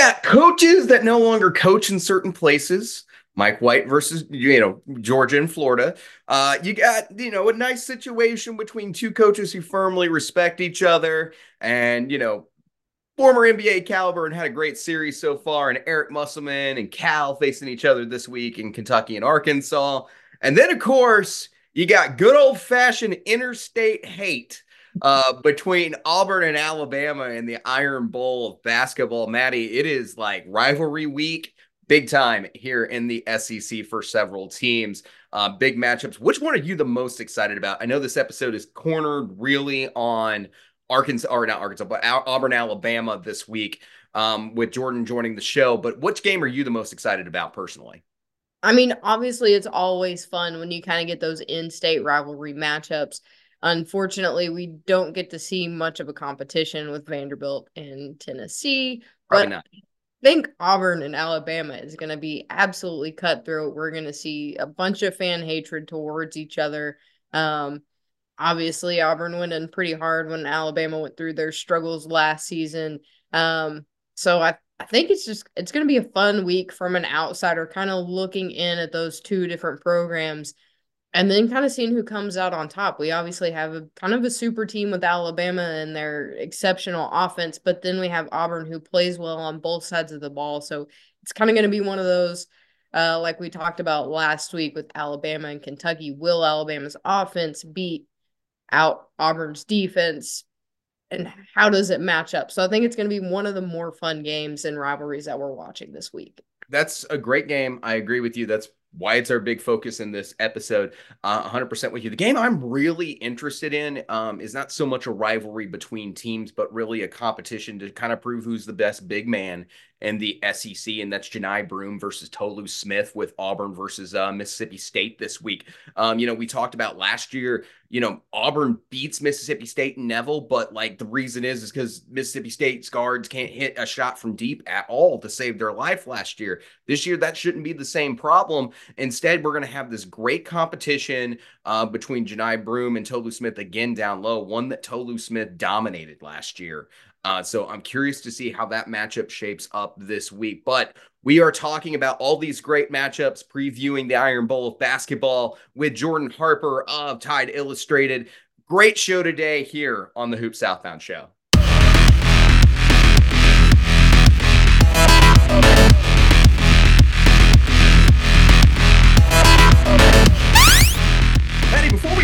got coaches that no longer coach in certain places. Mike White versus you know Georgia and Florida. Uh, you got you know a nice situation between two coaches who firmly respect each other, and you know former NBA caliber and had a great series so far. And Eric Musselman and Cal facing each other this week in Kentucky and Arkansas, and then of course you got good old fashioned interstate hate uh, between Auburn and Alabama in the Iron Bowl of basketball. Maddie, it is like rivalry week, big time here in the SEC for several teams. Uh, big matchups. Which one are you the most excited about? I know this episode is cornered really on Arkansas, or not Arkansas, but Auburn, Alabama this week um, with Jordan joining the show. But which game are you the most excited about personally? I mean, obviously, it's always fun when you kind of get those in state rivalry matchups. Unfortunately, we don't get to see much of a competition with Vanderbilt and Tennessee. Probably but not. I think Auburn and Alabama is going to be absolutely cutthroat. We're going to see a bunch of fan hatred towards each other. Um, obviously, Auburn went in pretty hard when Alabama went through their struggles last season. Um, so I I think it's just it's going to be a fun week from an outsider kind of looking in at those two different programs and then kind of seeing who comes out on top. We obviously have a kind of a super team with Alabama and their exceptional offense, but then we have Auburn who plays well on both sides of the ball. So it's kind of going to be one of those, uh, like we talked about last week with Alabama and Kentucky. Will Alabama's offense beat out Auburn's defense? And how does it match up? So I think it's going to be one of the more fun games and rivalries that we're watching this week. That's a great game. I agree with you. That's why it's our big focus in this episode. Uh, 100% with you. The game I'm really interested in um, is not so much a rivalry between teams, but really a competition to kind of prove who's the best big man in the SEC, and that's Johni Broome versus Tolu Smith with Auburn versus uh, Mississippi State this week. Um, you know, we talked about last year. You know, Auburn beats Mississippi State and Neville, but like the reason is is because Mississippi State's guards can't hit a shot from deep at all to save their life last year. This year, that shouldn't be the same problem. Instead, we're going to have this great competition uh, between Johni Broome and Tolu Smith again down low, one that Tolu Smith dominated last year. Uh, so I'm curious to see how that matchup shapes up this week. But we are talking about all these great matchups, previewing the Iron Bowl of basketball with Jordan Harper of Tide Illustrated. Great show today here on the Hoop Southbound Show.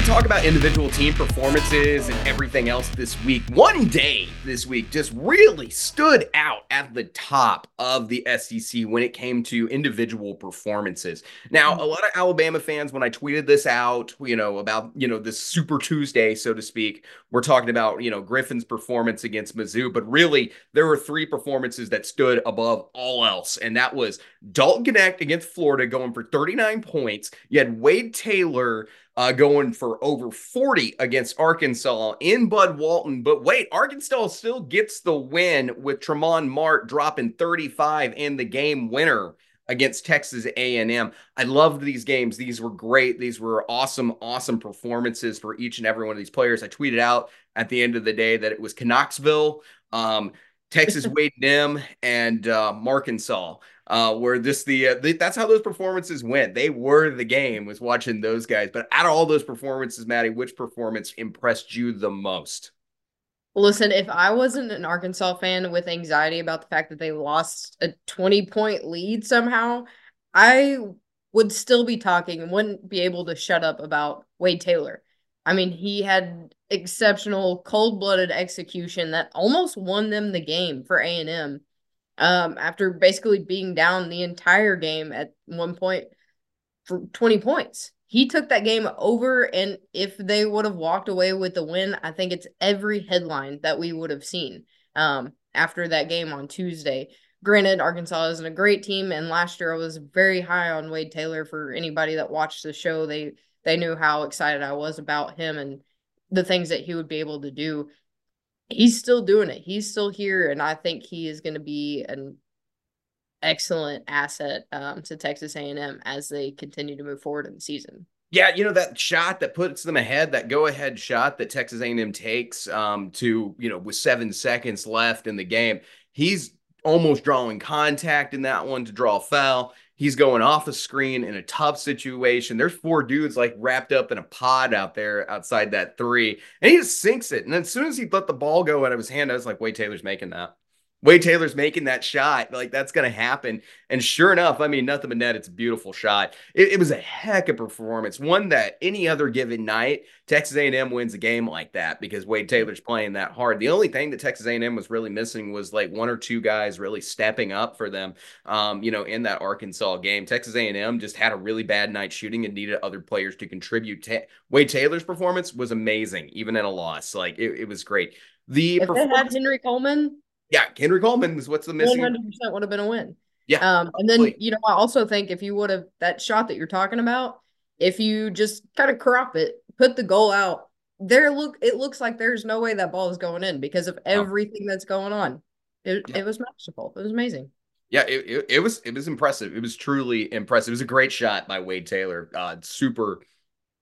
Talk about individual team performances and everything else this week, one day this week just really stood out at the top of the SEC when it came to individual performances. Now, a lot of Alabama fans, when I tweeted this out, you know, about, you know, this Super Tuesday, so to speak, we're talking about, you know, Griffin's performance against Mizzou, but really there were three performances that stood above all else. And that was Dalton Knecht against Florida going for 39 points. You had Wade Taylor uh, going for over 40 against Arkansas in Bud Walton. But wait, Arkansas still gets the win with Tramon Mark dropping 35 in the game winner against Texas A&M. I loved these games. These were great. These were awesome, awesome performances for each and every one of these players. I tweeted out at the end of the day that it was Knoxville, um, Texas Wade Nim, and uh, Markansas uh, where this the, uh, the, that's how those performances went. They were the game was watching those guys. But out of all those performances, Maddie, which performance impressed you the most? Listen, if I wasn't an Arkansas fan with anxiety about the fact that they lost a 20 point lead somehow, I would still be talking and wouldn't be able to shut up about Wade Taylor. I mean, he had exceptional cold-blooded execution that almost won them the game for A&M um, after basically being down the entire game at one point for 20 points. He took that game over, and if they would have walked away with the win, I think it's every headline that we would have seen um, after that game on Tuesday. Granted, Arkansas isn't a great team, and last year I was very high on Wade Taylor. For anybody that watched the show, they they knew how excited I was about him and the things that he would be able to do he's still doing it. He's still here, and I think he is going to be an excellent asset um, to Texas A&M as they continue to move forward in the season. Yeah, you know that shot that puts them ahead, that go-ahead shot that Texas A&M takes um, to you know with seven seconds left in the game. He's almost drawing contact in that one to draw foul. He's going off the screen in a tough situation. There's four dudes like wrapped up in a pod out there outside that three, and he just sinks it. And as soon as he let the ball go out of his hand, I was like, wait, Taylor's making that. Wade Taylor's making that shot. Like that's going to happen. And sure enough, I mean, nothing but net. It's a beautiful shot. It, it, was a heck of a performance. One that any other given night, Texas A&M wins a game like that because Wade Taylor's playing that hard. The only thing that Texas A&M was really missing was like one or two guys really stepping up for them. Um, you know, in that Arkansas game, Texas A&M just had a really bad night shooting and needed other players to contribute. Ta- Wade Taylor's performance was amazing, even in a loss. Like it, it was great. The if they had Henry Coleman, yeah, Henry Coleman is what's the missing. One hundred percent would have been a win. Yeah. Um, and then you know, I also think if you would have that shot that you're talking about, if you just kind of crop it, put the goal out, there look it looks like there's no way that ball is going in because of everything that's going on. It, yeah. it was masterful. It was amazing. Yeah, it, it, it, was it was impressive. It was truly impressive. It was a great shot by Wade Taylor. Uh, super,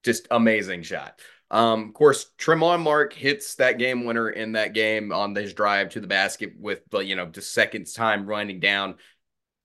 just amazing shot. Um, of course, Tramon Mark hits that game winner in that game on his drive to the basket with the, you know, the second time running down.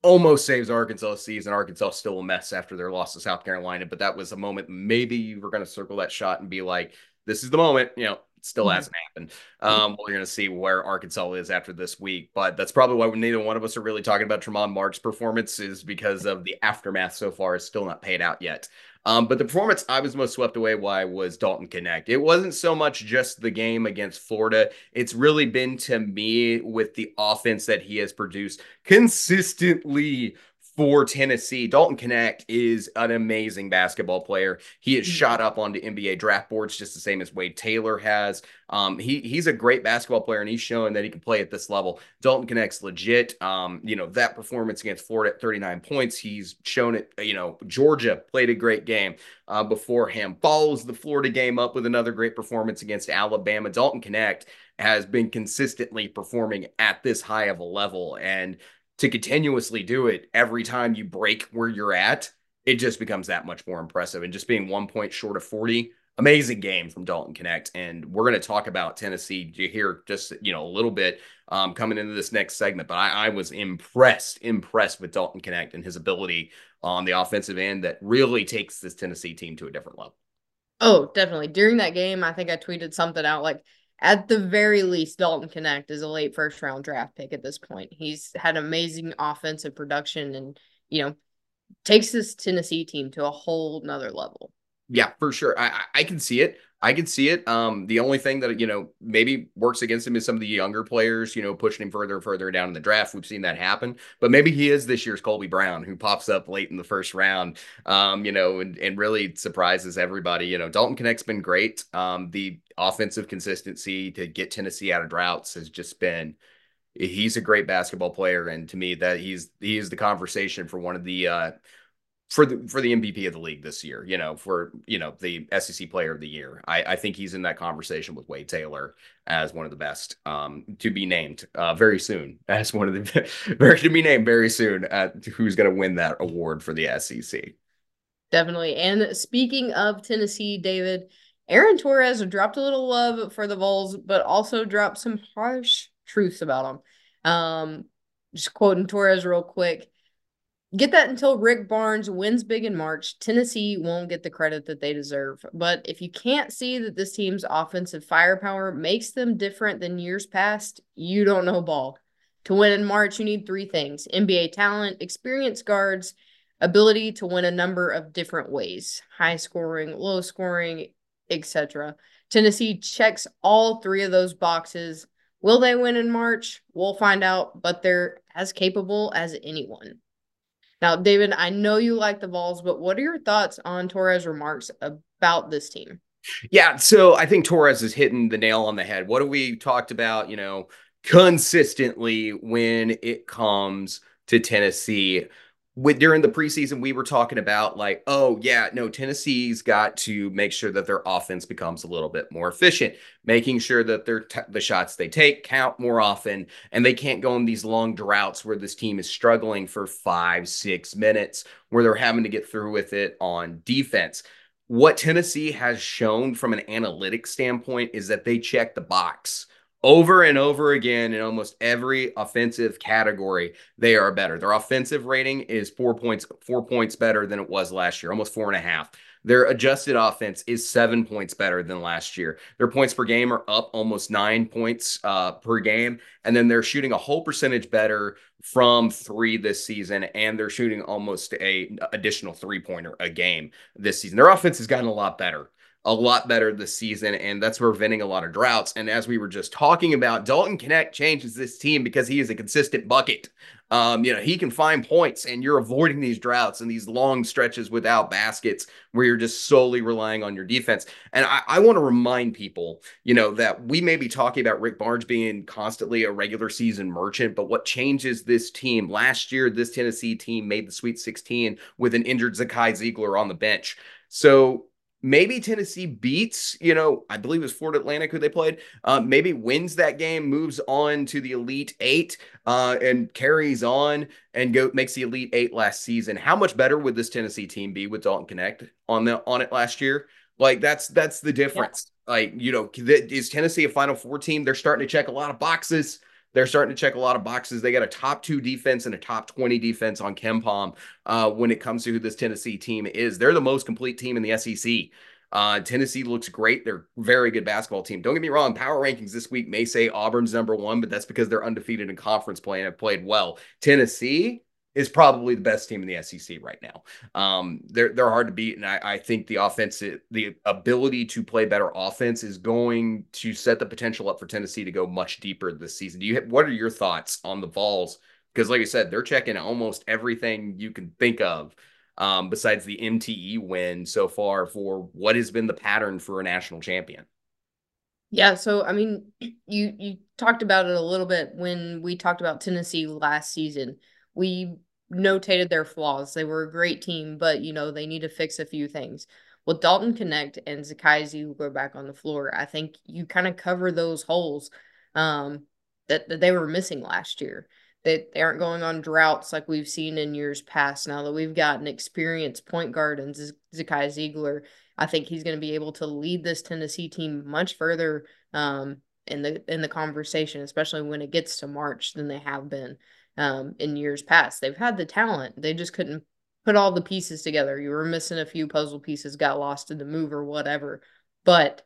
Almost saves Arkansas season. Arkansas still a mess after their loss to South Carolina, but that was a moment maybe you were going to circle that shot and be like, this is the moment. You know, still mm-hmm. hasn't happened. Um, we're going to see where Arkansas is after this week, but that's probably why neither one of us are really talking about Tramon Mark's performance is because of the aftermath so far is still not paid out yet. Um, but the performance I was most swept away by was Dalton Knecht. It wasn't so much just the game against Florida. It's really been to me with the offense that he has produced consistently for Tennessee. Dalton Knecht is an amazing basketball player. He has mm-hmm. shot up onto NBA draft boards just the same as Wade Taylor has. Um, he he's a great basketball player, and he's showing that he can play at this level. Dalton Knecht's legit. Um, you know that performance against Florida at 39 points. He's shown it. You know Georgia played a great game uh, before him. Follows the Florida game up with another great performance against Alabama. Dalton Knecht has been consistently performing at this high of a level, and to continuously do it every time you break where you're at, it just becomes that much more impressive. And just being one point short of 40, amazing game from Dalton Knecht. And we're going to talk about Tennessee here just, you know, a little bit um, coming into this next segment. But I, I was impressed, impressed with Dalton Knecht and his ability on the offensive end that really takes this Tennessee team to a different level. Oh, definitely. During that game, I think I tweeted something out like, at the very least, Dalton Knecht is a late first round draft pick at this point. He's had amazing offensive production and, you know, takes this Tennessee team to a whole nother level. Yeah, for sure. I I can see it. I can see it. Um, the only thing that you know maybe works against him is some of the younger players, you know, pushing him further and further down in the draft. We've seen that happen, but maybe he is this year's Kobe Brown, who pops up late in the first round, um, you know, and, and really surprises everybody. You know, Dalton Knecht's been great. Um, the offensive consistency to get Tennessee out of droughts has just been. He's a great basketball player, and to me, that he's he is the conversation for one of the uh, for the for the MVP of the league this year, you know, for you know the SEC Player of the Year. I, I think he's in that conversation with Wade Taylor as one of the best um, to be named uh, very soon as one of the very to be named very soon at who's going to win that award for the SEC. Definitely. And speaking of Tennessee, David, Aaron Torres dropped a little love for the Vols, but also dropped some harsh truths about them. Um, just quoting Torres real quick. Get that until Rick Barnes wins big in March. Tennessee won't get the credit that they deserve. But if you can't see that this team's offensive firepower makes them different than years past, you don't know ball. To win in March, you need three things NBA talent, experienced guards, ability to win a number of different ways high scoring, low scoring, etc. Tennessee checks all three of those boxes. Will they win in March? We'll find out, but they're as capable as anyone. Now, David, I know you like the Vols, but what are your thoughts on Torres' remarks about this team? Yeah, so I think Torres is hitting the nail on the head. What have we talked about, you know, consistently when it comes to Tennessee? With during the preseason we were talking about like oh yeah no tennessee's got to make sure that their offense becomes a little bit more efficient making sure that their t- the shots they take count more often and they can't go on these long droughts where this team is struggling for five six minutes where they're having to get through with it on defense. What tennessee has shown from an analytics standpoint is that they check the box over and over again in almost every offensive category they are better. Their offensive rating is four points four points better than it was last year almost four and a half. Their adjusted offense is seven points better than last year. Their points per game are up almost nine points uh, per game and then they're shooting a whole percentage better from three this season and they're shooting almost a additional three pointer a game this season. Their offense has gotten a lot better a lot better this season, and that's preventing a lot of droughts. And as we were just talking about, Dalton Knecht changes this team because he is a consistent bucket. Um, you know, he can find points, and you're avoiding these droughts and these long stretches without baskets where you're just solely relying on your defense. And I, I want to remind people, you know, that we may be talking about Rick Barnes being constantly a regular season merchant, but what changes this team last year, this Tennessee team made the Sweet 16 with an injured Zakai Zeigler on the bench. So maybe Tennessee beats, you know, I believe it was Florida Atlantic who they played. Uh, maybe wins that game, moves on to the Elite Eight, uh, and carries on and go makes the Elite Eight last season. How much better would this Tennessee team be with Dalton Knecht on the on it last year? Like that's that's the difference. Yeah. Like you know, is Tennessee a Final Four team? They're starting to check a lot of boxes. They're starting to check a lot of boxes. They got a top two defense and a top 20 defense on KenPom uh, when it comes to who this Tennessee team is. They're the most complete team in the SEC. Uh, Tennessee looks great. They're very good basketball team. Don't get me wrong. Power rankings this week may say Auburn's number one, but that's because they're undefeated in conference play and have played well. Tennessee is probably the best team in the SEC right now. Um, they're they're hard to beat, and I, I think the offense, the ability to play better offense, is going to set the potential up for Tennessee to go much deeper this season. Do you? What are your thoughts on the Vols? Because, like I said, they're checking almost everything you can think of. Um, besides the MTE win so far for what has been the pattern for a national champion. Yeah, so I mean, you you talked about it a little bit when we talked about Tennessee last season. We notated their flaws. They were a great team, but you know, they need to fix a few things. Well, Dalton Knecht and Zakai Zeigler back on the floor, I think you kind of cover those holes um, that, that they were missing last year. That they, aren't going on droughts like we've seen in years past. Now that we've got an experienced point guard and Zakai Zeigler, I think he's going to be able to lead this Tennessee team much further um, in the in the conversation, especially when it gets to March than they have been um, in years past. They've had the talent, they just couldn't put all the pieces together. You were missing a few puzzle pieces, got lost in the move or whatever. But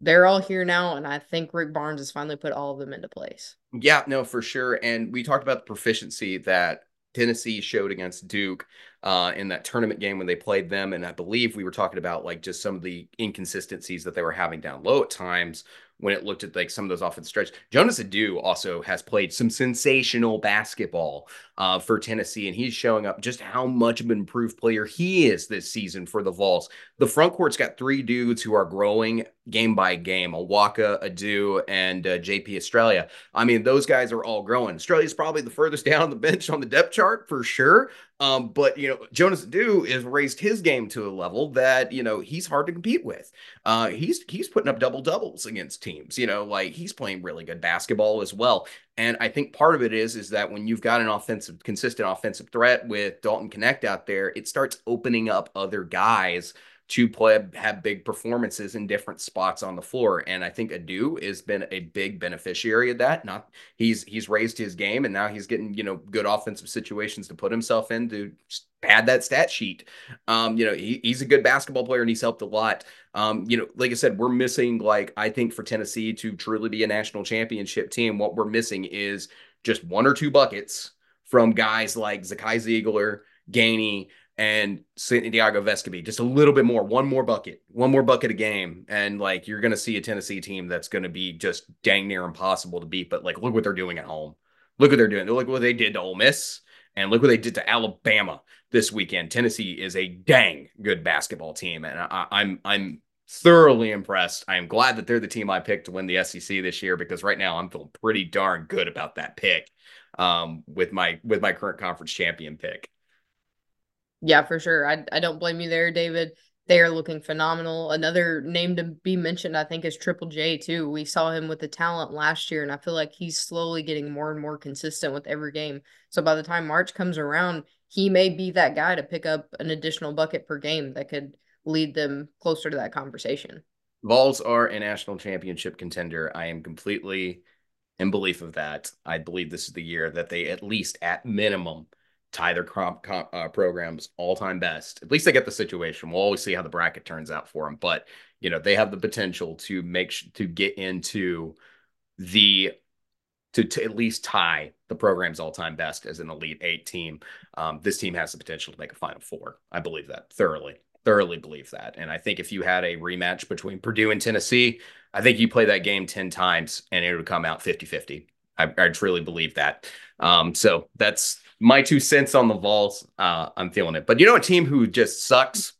they're all here now, and I think Rick Barnes has finally put all of them into place. Yeah, no, for sure. And we talked about the proficiency that Tennessee showed against Duke uh, in that tournament game when they played them. And I believe we were talking about like just some of the inconsistencies that they were having down low at times when it looked at like some of those offensive stretch. Jonas Aidoo also has played some sensational basketball uh, for Tennessee, and he's showing up just how much of an improved player he is this season for the Vols. The front court's got three dudes who are growing game by game: Awaka, Aidoo, and uh, JP Estrella. I mean, those guys are all growing. Estrella's probably the furthest down on the bench on the depth chart for sure. Um, but you know, Jonas Aidoo has raised his game to a level that you know he's hard to compete with. Uh, he's he's putting up double doubles against teams. You know, like he's playing really good basketball as well. And I think part of it is is that when you've got an offensive, consistent offensive threat with Dalton Knecht out there, it starts opening up other guys to play have big performances in different spots on the floor. And I think Aidoo has been a big beneficiary of that. Not he's he's raised his game and now he's getting, you know, good offensive situations to put himself in to pad that stat sheet. Um, you know, he, he's a good basketball player and he's helped a lot. Um, you know, like I said, we're missing like I think for Tennessee to truly be a national championship team, what we're missing is just one or two buckets from guys like Zakai Zeigler, Gainey, and Santiago Vescovi just a little bit more, one more bucket, one more bucket a game, and like you're going to see a Tennessee team that's going to be just dang near impossible to beat. But like, look what they're doing at home. Look what they're doing. Look what they did to Ole Miss, and look what they did to Alabama this weekend. Tennessee is a dang good basketball team, and I, I'm I'm thoroughly impressed. I am glad that they're the team I picked to win the SEC this year because right now I'm feeling pretty darn good about that pick um, with my with my current conference champion pick. Yeah, for sure. I I don't blame you there, David. They are looking phenomenal. Another name to be mentioned, I think, is Triple J too. We saw him with the talent last year, and I feel like he's slowly getting more and more consistent with every game. So by the time March comes around, he may be that guy to pick up an additional bucket per game that could lead them closer to that conversation. Vols are a national championship contender. I am completely in belief of that. I believe this is the year that they at least, at minimum, tie their comp, comp uh, programs all time best. At least they get the situation. We'll always see how the bracket turns out for them, but you know they have the potential to make sh- to get into the to, to at least tie the program's all time best as an elite eight team. Um, this team has the potential to make a final four. I believe that thoroughly, thoroughly believe that. And I think if you had a rematch between Purdue and Tennessee, I think you play that game 10 times and it would come out 50 50. I, I truly believe that. Um, so that's my two cents on the Vols. Uh, I'm feeling it. But you know a team who just sucks?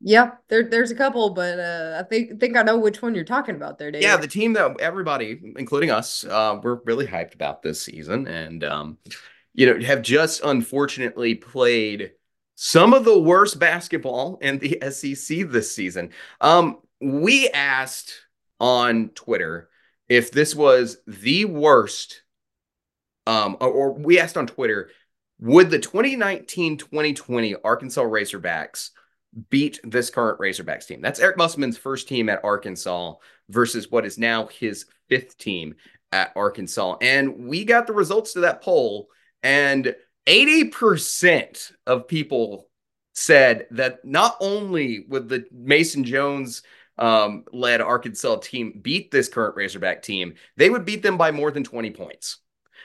Yeah, there, there's a couple, but uh, I think think I know which one you're talking about there, Dave. Yeah, the team that everybody, including us, uh, we're really hyped about this season, and um, you know, have just unfortunately played some of the worst basketball in the SEC this season. Um, we asked on Twitter if this was the worst, um, or, or we asked on Twitter, would the 2019-2020 Arkansas Razorbacks beat this current Razorbacks team. That's Eric Musselman's first team at Arkansas versus what is now his fifth team at Arkansas. And we got the results to that poll, and 80% of people said that not only would the Mason Jones um, led Arkansas team beat this current Razorback team, they would beat them by more than 20 points.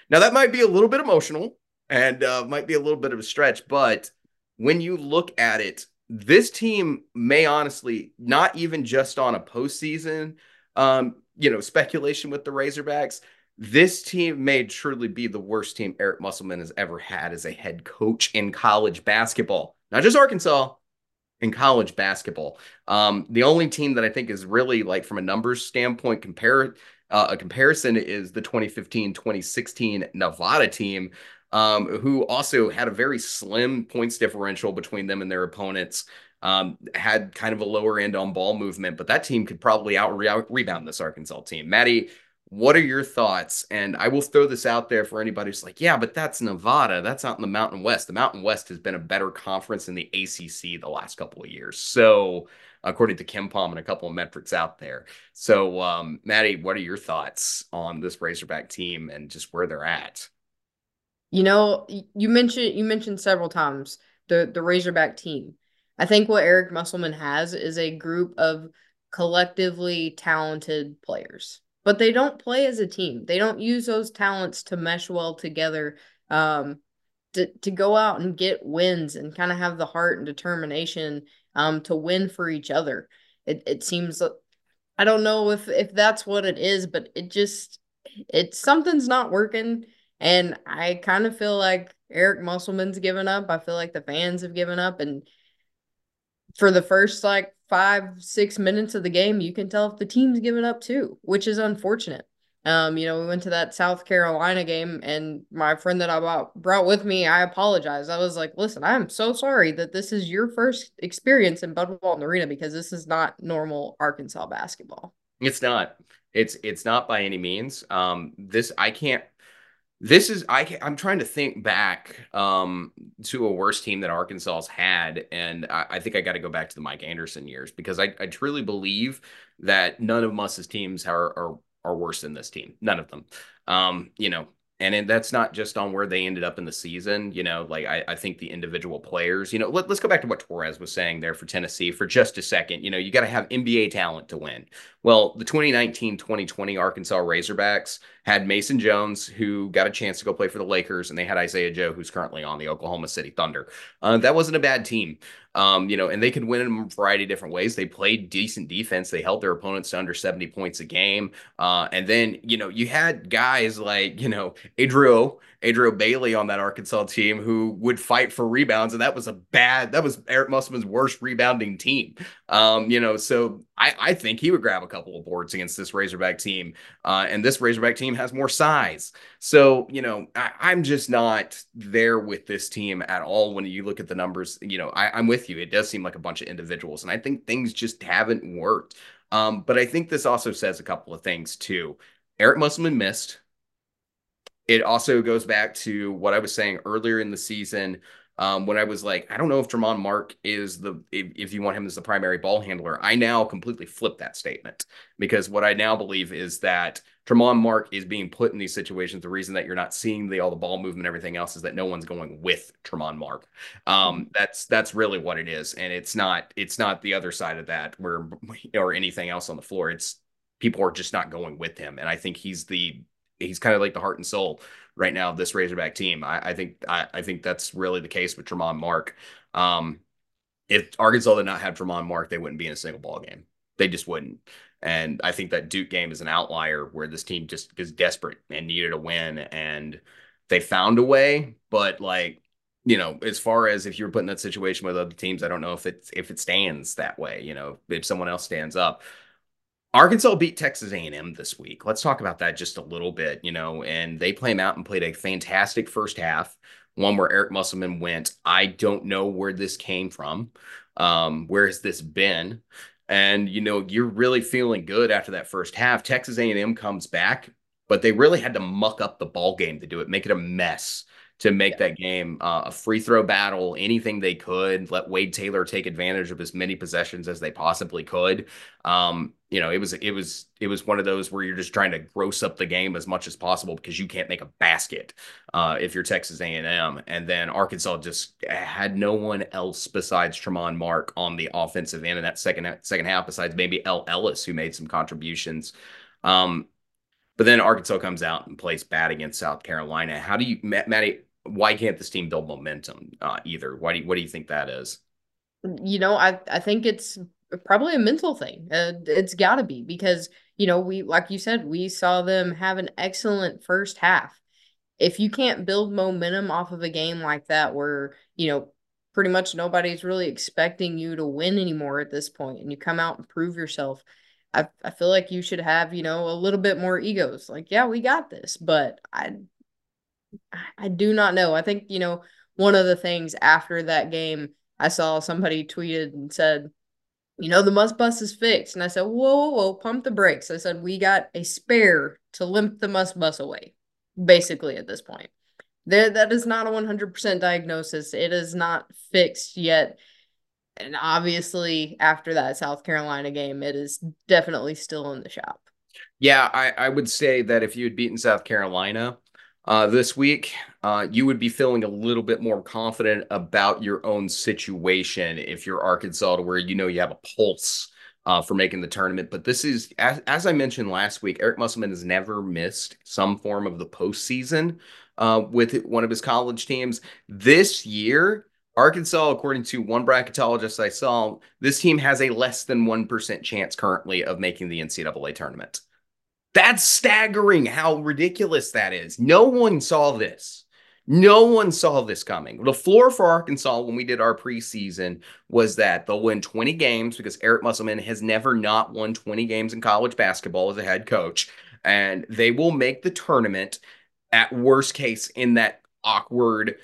Now, that might be a little bit emotional and uh, might be a little bit of a stretch, but when you look at it, this team may honestly not even just on a postseason, um, you know, speculation with the Razorbacks. This team may truly be the worst team Eric Musselman has ever had as a head coach in college basketball, not just Arkansas, in college basketball. Um, the only team that I think is really like from a numbers standpoint compare uh, a comparison is the 2015-2016 Nevada team um, who also had a very slim points differential between them and their opponents. Um, had kind of a lower end on ball movement, but that team could probably out rebound this Arkansas team. Maddie, what are your thoughts? And I will throw this out there for anybody who's like, yeah, but that's Nevada. That's out in the Mountain West. The Mountain West has been a better conference in the ACC the last couple of years. So, according to KenPom and a couple of metrics out there. So, um, Maddie, what are your thoughts on this Razorback team and just where they're at? You know, you mentioned you mentioned several times the the Razorback team. I think what Eric Musselman has is a group of collectively talented players, but they don't play as a team. They don't use those talents to mesh well together. Um, to, to go out and get wins and kind of have the heart and determination um, to win for each other. It it seems I don't know if if that's what it is, but it just it's something's not working. And I kind of feel like Eric Musselman's given up. I feel like the fans have given up. And for the first like five, six minutes of the game, you can tell if the team's given up too, which is unfortunate. Um, you know, we went to that South Carolina game, and my friend that I brought, brought with me, I apologize. I was like, listen, I'm so sorry that this is your first experience in Bud Walton Arena because this is not normal Arkansas basketball. It's not. It's it's not by any means. Um, this I can't this is I I'm trying to think back um, to a worse team that Arkansas's had, and I, I think I got to go back to the Mike Anderson years because I, I truly believe that none of Muss's teams are, are are worse than this team. None of them. Um, you know, and that's not just on where they ended up in the season. You know, like I, I think the individual players, you know, let, us go back to what Torres was saying there for Tennessee for just a second. You know, you got to have NBA talent to win. Well, the 2019 2020 Arkansas Razorbacks had Mason Jones, who got a chance to go play for the Lakers, and they had Isaiah Joe, who's currently on the Oklahoma City Thunder. Uh, that wasn't a bad team. Um, you know, and they could win in a variety of different ways. They played decent defense. They held their opponents to under 70 points a game. Uh, and then, you know, you had guys like, you know, Adrio, Adrio Bailey on that Arkansas team who would fight for rebounds. And that was a bad, that was Eric Musselman's worst rebounding team. Um, you know, so I, I think he would grab a couple of boards against this Razorback team. Uh, and this Razorback team has more size. So, you know, I, am just not there with this team at all. When you look at the numbers, you know, I, I'm with you. It does seem like a bunch of individuals. And I think things just haven't worked. Um, but I think this also says a couple of things too. Eric Musselman missed. It also goes back to what I was saying earlier in the season Um, when I was like, I don't know if Tramon Mark is the if, if you want him as the primary ball handler, I now completely flip that statement because what I now believe is that Tramon Mark is being put in these situations. The reason that you're not seeing the all the ball movement, everything else, is that no one's going with Tramon Mark. Um, mm-hmm. that's that's really what it is, and it's not it's not the other side of that where or anything else on the floor. It's people are just not going with him, and I think he's the he's kind of like the heart and soul right now of this Razorback team. I, I think I, I, think that's really the case with Tramon Mark. Um, if Arkansas did not have Tramon Mark, they wouldn't be in a single ball game. They just wouldn't. And I think that Duke game is an outlier where this team just is desperate and needed a win, and they found a way. But like, you know, as far as if you were put in that situation with other teams, I don't know if it's if it stands that way. You know, if someone else stands up. Arkansas beat Texas A&M this week. Let's talk about that just a little bit, you know, and they play out and played a fantastic first half, one where Eric Musselman went, I don't know where this came from. Um, where has this been? And you know, you're really feeling good after that first half. Texas A&M comes back, but they really had to muck up the ball game to do it, make it a mess to make yeah. that game uh, a free throw battle, anything they could. Let Wade Taylor take advantage of as many possessions as they possibly could. Um, you know, it was it was it was one of those where you're just trying to gross up the game as much as possible because you can't make a basket uh, if you're Texas A&M. And then Arkansas just had no one else besides Tramon Mark on the offensive end in that second second half, besides maybe El Ellis who made some contributions. Um, but then Arkansas comes out and plays bad against South Carolina. How do you, Maddie? Why can't this team build momentum uh, either? Why do you, what do you think that is? You know, I I think it's probably a mental thing. Uh, it's got to be because you know we like you said we saw them have an excellent first half. If you can't build momentum off of a game like that, where you know pretty much nobody's really expecting you to win anymore at this point, and you come out and prove yourself. I, I feel like you should have, you know, a little bit more egos. Like, yeah, we got this. But I I do not know. I think, you know, one of the things after that game, I saw somebody tweeted and said, you know, the Muss Bus is fixed. And I said, whoa, whoa, whoa, pump the brakes. I said, we got a spare to limp the Muss Bus away, basically, at this point. There, that is not a 100% diagnosis. It is not fixed yet. And obviously, after that South Carolina game, it is definitely still in the shop. Yeah, I, I would say that if you had beaten South Carolina, uh, this week, uh, you would be feeling a little bit more confident about your own situation if you're Arkansas, to where you know you have a pulse uh, for making the tournament. But this is, as, as I mentioned last week, Eric Musselman has never missed some form of the postseason uh, with one of his college teams. This year, Arkansas, according to one bracketologist I saw, this team has a less than 1% chance currently of making the NCAA tournament. That's staggering how ridiculous that is. No one saw this. No one saw this coming. The floor for Arkansas when we did our preseason was that they'll win 20 games because Eric Musselman has never not won 20 games in college basketball as a head coach. And they will make the tournament at worst case in that awkward,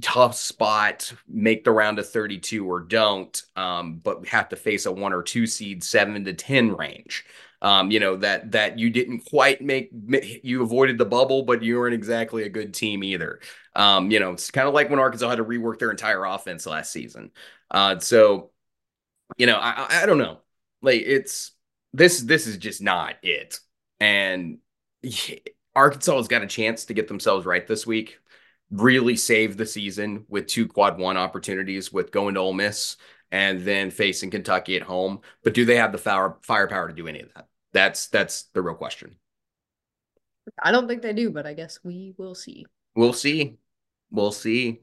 tough spot, make the round of 32 or don't, um, but have to face a one or two seed, seven to 10 range um, you know that that you didn't quite make you avoided the bubble, but you weren't exactly a good team either. Um, you know, it's kind of like when Arkansas had to rework their entire offense last season. Uh, so, you know, I, I don't know, like it's this this is just not it, and Arkansas has got a chance to get themselves right this week. Really save the season with two quad one opportunities with going to Ole Miss and then facing Kentucky at home. But do they have the fire, firepower to do any of that? That's that's the real question. I don't think they do, but I guess we will see. We'll see. We'll see.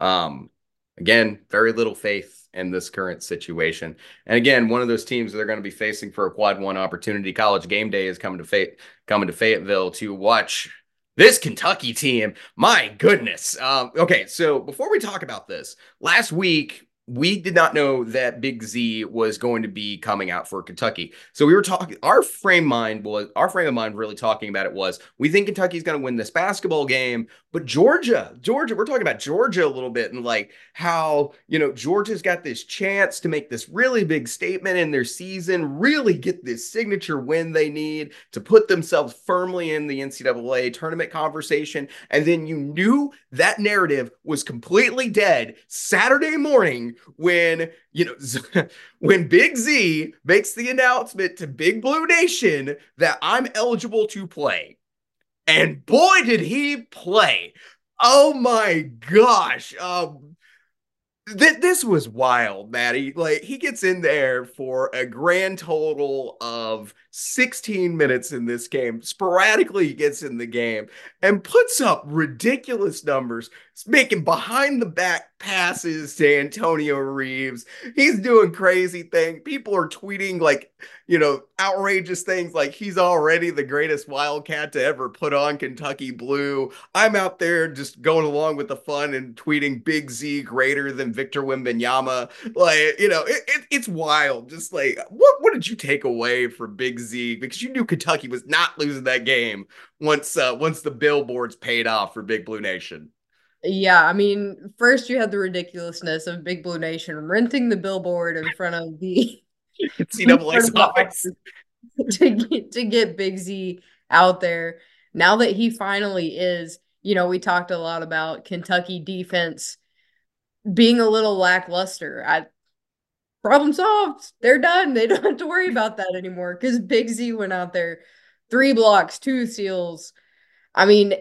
Um, again, very little faith in this current situation. And again, one of those teams that are going to be facing for a quad one opportunity. College game day is coming to Fay- coming to Fayetteville to watch this Kentucky team. My goodness. Um, okay, so before we talk about this, last week we did not know that Big Z was going to be coming out for Kentucky. So we were talking our frame mind was our frame of mind really talking about it was we think Kentucky's going to win this basketball game, but Georgia, Georgia, we're talking about Georgia a little bit and like how, you know, Georgia's got this chance to make this really big statement in their season, really get this signature win they need to put themselves firmly in the NCAA tournament conversation. And then you knew that narrative was completely dead Saturday morning when you know when Big Z makes the announcement to Big Blue Nation that I'm eligible to play. And boy did he play. Oh my gosh. Um th- this was wild, Maddie. Like he gets in there for a grand total of 16 minutes in this game. Sporadically, he gets in the game and puts up ridiculous numbers, making behind the back passes to Antonio Reeves. He's doing crazy things. People are tweeting like, you know, outrageous things like he's already the greatest Wildcat to ever put on Kentucky blue. I'm out there just going along with the fun and tweeting Big Z greater than Victor Wembanyama. Like, you know, it, it, it's wild. Just like, what, what did you take away from Big Z? Because you knew Kentucky was not losing that game once uh, once the billboards paid off for Big Blue Nation. Yeah, I mean, first you had the ridiculousness of Big Blue Nation renting the billboard in front of the NCAA's office to get to get Big Z out there. Now that he finally is, you know, we talked a lot about Kentucky defense being a little lackluster. I problem solved. They're done. They don't have to worry about that anymore because Big Z went out there, three blocks, two seals. I mean,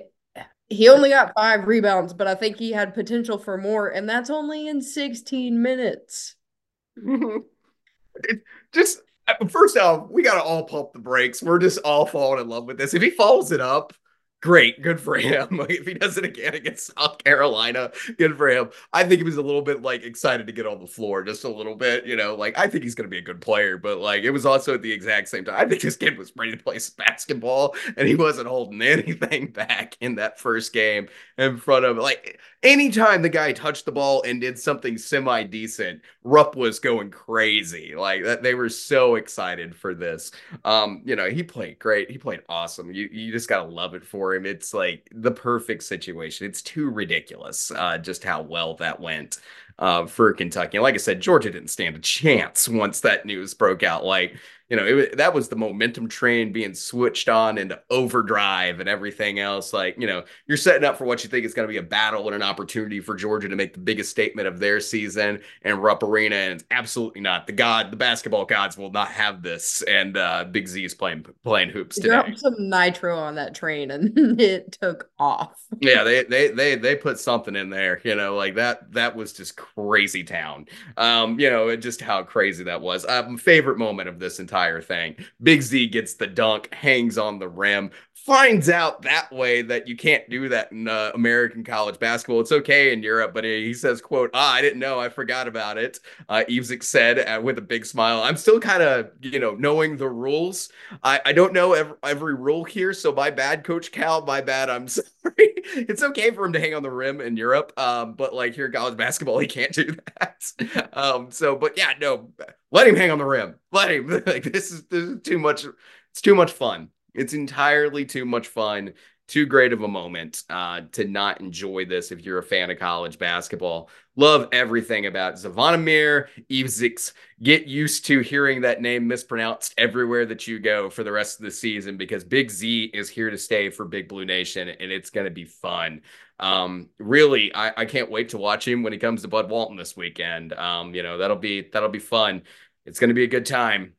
he only got five rebounds, but I think he had potential for more, and that's only in 16 minutes. it just uh, first off, we gotta all pump the brakes. We're just all falling in love with this. If he follows it up, great, good for him. If he does it again against South Carolina, good for him. I think he was a little bit like excited to get on the floor, just a little bit. You know, like I think he's gonna be a good player, but like it was also at the exact same time. I think this kid was ready to play basketball, and he wasn't holding anything back in that first game in front of like anytime the guy touched the ball and did something semi decent, Rupp was going crazy. Like that, they were so excited for this. Um, you know, he played great. He played awesome. You you just gotta love it for him. It's like the perfect situation. It's too ridiculous, uh, just how well that went uh, for Kentucky. And like I said, Georgia didn't stand a chance once that news broke out. Like you know, it, that was the momentum train being switched on into overdrive and everything else. Like, you know, you're setting up for what you think is going to be a battle and an opportunity for Georgia to make the biggest statement of their season and Rupp Arena. And it's absolutely not. The God, the basketball gods will not have this. And uh, Big Z is playing playing hoops today. Dropped some nitro on that train and it took off. yeah, they they they they put something in there. You know, like that that was just crazy town. Um, you know, just how crazy that was. Um, favorite moment of this entire entire thing. Big Z gets the dunk, hangs on the rim, finds out that way that you can't do that in uh, American college basketball. It's okay in Europe, but he says, "quote Ah, I didn't know. I forgot about it." Uh, Ivisic said uh, with a big smile. I'm still kind of you know knowing the rules. I, I don't know every, every rule here, so my bad, Coach Cal. My bad. I'm sorry. it's okay for him to hang on the rim in Europe, um, but like here, in college basketball, he can't do that. um, so, but yeah, no, let him hang on the rim. Let him. like this is, this is too much. It's too much fun. It's entirely too much fun, too great of a moment uh, to not enjoy this if you're a fan of college basketball. Love everything about Zavonimir Ivisic. Get used to hearing that name mispronounced everywhere that you go for the rest of the season because Big Z is here to stay for Big Blue Nation and it's going to be fun. Um, really, I, I, can't wait to watch him when he comes to Bud Walton this weekend. Um, you know, that'll be that'll be fun. It's going to be a good time.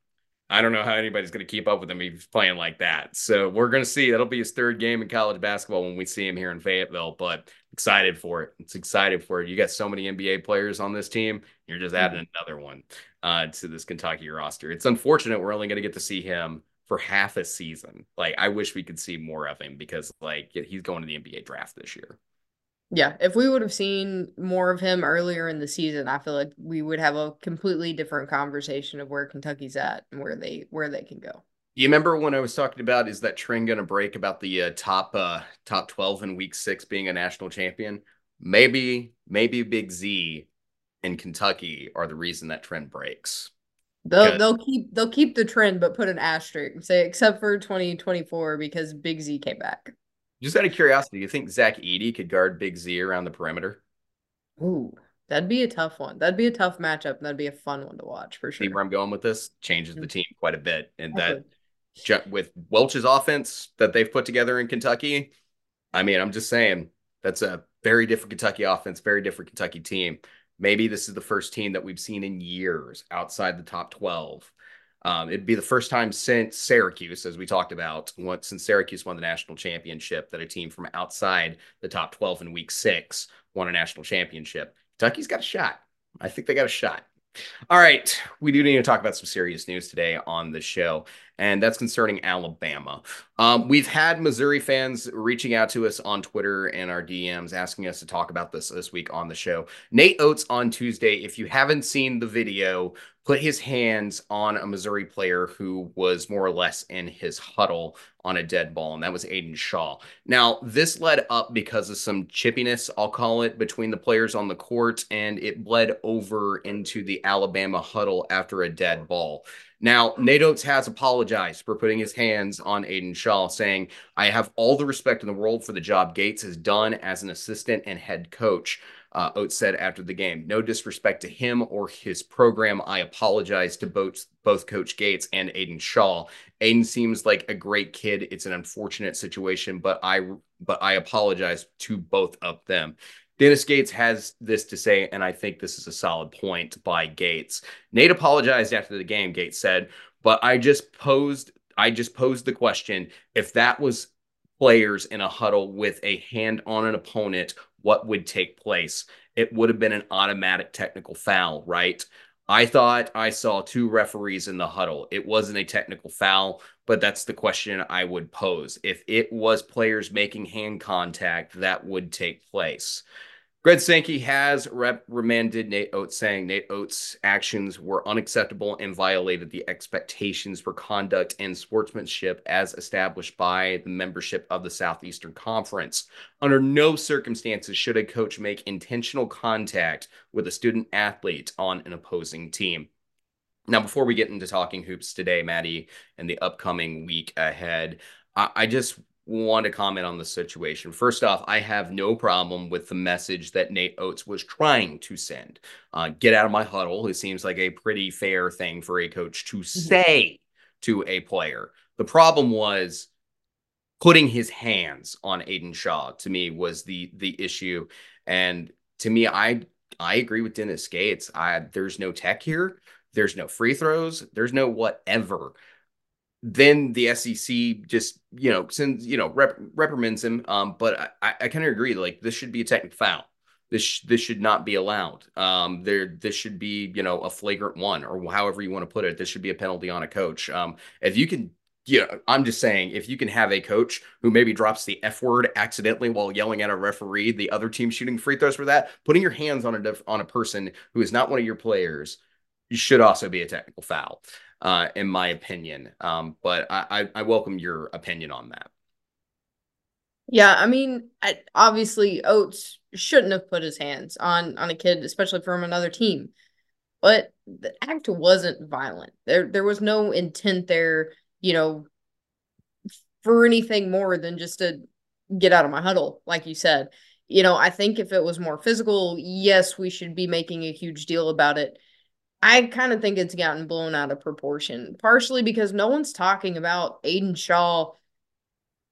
I don't know how anybody's going to keep up with him. He's playing like that. So we're going to see. That'll be his third game in college basketball when we see him here in Fayetteville. But excited for it. It's excited for it. You got so many NBA players on this team. You're just adding mm-hmm. another one uh, to this Kentucky roster. It's unfortunate we're only going to get to see him for half a season. Like I wish we could see more of him because like he's going to the NBA draft this year. Yeah, if we would have seen more of him earlier in the season, I feel like we would have a completely different conversation of where Kentucky's at and where they where they can go. You remember when I was talking about is that trend going to break about the uh, top uh, top 12 in week 6 being a national champion? Maybe maybe Big Z and Kentucky are the reason that trend breaks. They'll they'll keep they'll keep the trend, but put an asterisk. Say except for 2024 because Big Z came back. Just out of curiosity, do you think Zach Edey could guard Big Z around the perimeter? Ooh, that'd be a tough one. That'd be a tough matchup. and That'd be a fun one to watch for sure. See where I'm going with this? Changes the mm-hmm. team quite a bit, and that with Welch's offense that they've put together in Kentucky, I mean, I'm just saying that's a very different Kentucky offense, very different Kentucky team. Maybe this is the first team that we've seen in years outside the top 12. Um, it'd be the first time since Syracuse, as we talked about, once since Syracuse won the national championship, that a team from outside the top 12 in week six won a national championship. Kentucky's got a shot. I think they got a shot. All right, we do need to talk about some serious news today on the show, and that's concerning Alabama. Um, we've had Missouri fans reaching out to us on Twitter and our DMs asking us to talk about this this week on the show. Nate Oats on Tuesday. If you haven't seen the video, put his hands on a Missouri player who was more or less in his huddle on a dead ball, and that was Aidan Shaw. Now, this led up because of some chippiness, I'll call it, between the players on the court, and it bled over into the Alabama huddle after a dead ball. Now, Nate Oats has apologized for putting his hands on Aidan Shaw, saying, I have all the respect in the world for the job Gates has done as an assistant and head coach uh, Oats said after the game. No disrespect to him or his program. I apologize to both both Coach Gates and Aidan Shaw. Aidan seems like a great kid. It's an unfortunate situation, but I but I apologize to both of them. Dennis Gates has this to say, and I think this is a solid point by Gates. Nate apologized after the game, Gates said, but I just posed I just posed the question if that was players in a huddle with a hand on an opponent what would take place. It would have been an automatic technical foul, right? I thought I saw two referees in the huddle. It wasn't a technical foul, but that's the question I would pose. If it was players making hand contact, that would take place. Greg Sankey has reprimanded Nate Oats, saying Nate Oats' actions were unacceptable and violated the expectations for conduct and sportsmanship as established by the membership of the Southeastern Conference. Under no circumstances should a coach make intentional contact with a student athlete on an opposing team. Now, before we get into talking hoops today, Maddie, and the upcoming week ahead, I just want to comment on the situation. First off, I have no problem with the message that Nate Oats was trying to send. Uh, get out of my huddle. It seems like a pretty fair thing for a coach to mm-hmm. say to a player. The problem was putting his hands on Aidan Shaw to me was the the issue. And to me, I I agree with Dennis Gates. I there's no tech here. There's no free throws. There's no whatever then the SEC just you know sends you know rep- reprimands him. Um, but I, I kind of agree. Like this should be a technical foul. This sh- this should not be allowed. Um, there this should be you know a flagrant one or however you want to put it. This should be a penalty on a coach. Um, if you can. You know, I'm just saying, if you can have a coach who maybe drops the F word accidentally while yelling at a referee, the other team shooting free throws for that, putting your hands on a def- on a person who is not one of your players, you should also be a technical foul uh, in my opinion. Um, but I, I, welcome your opinion on that. Yeah, I mean, obviously Oats shouldn't have put his hands on on a kid, especially from another team. But the act wasn't violent. There there was no intent there, you know, for anything more than just to get out of my huddle, like you said. You know, I think if it was more physical, yes, we should be making a huge deal about it. I kind of think it's gotten blown out of proportion, partially because no one's talking about Aidan Shaw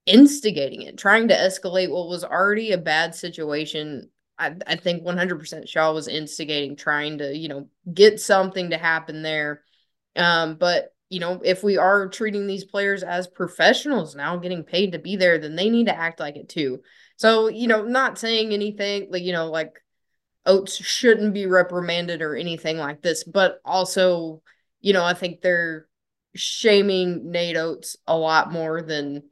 instigating it, trying to escalate what was already a bad situation. I, I think 100% Shaw was instigating, trying to, you know, get something to happen there. Um, but, you know, if we are treating these players as professionals now, getting paid to be there, then they need to act like it too. So, you know, not saying anything like, you know, like Oats shouldn't be reprimanded or anything like this, but also, you know, I think they're shaming Nate Oats a lot more than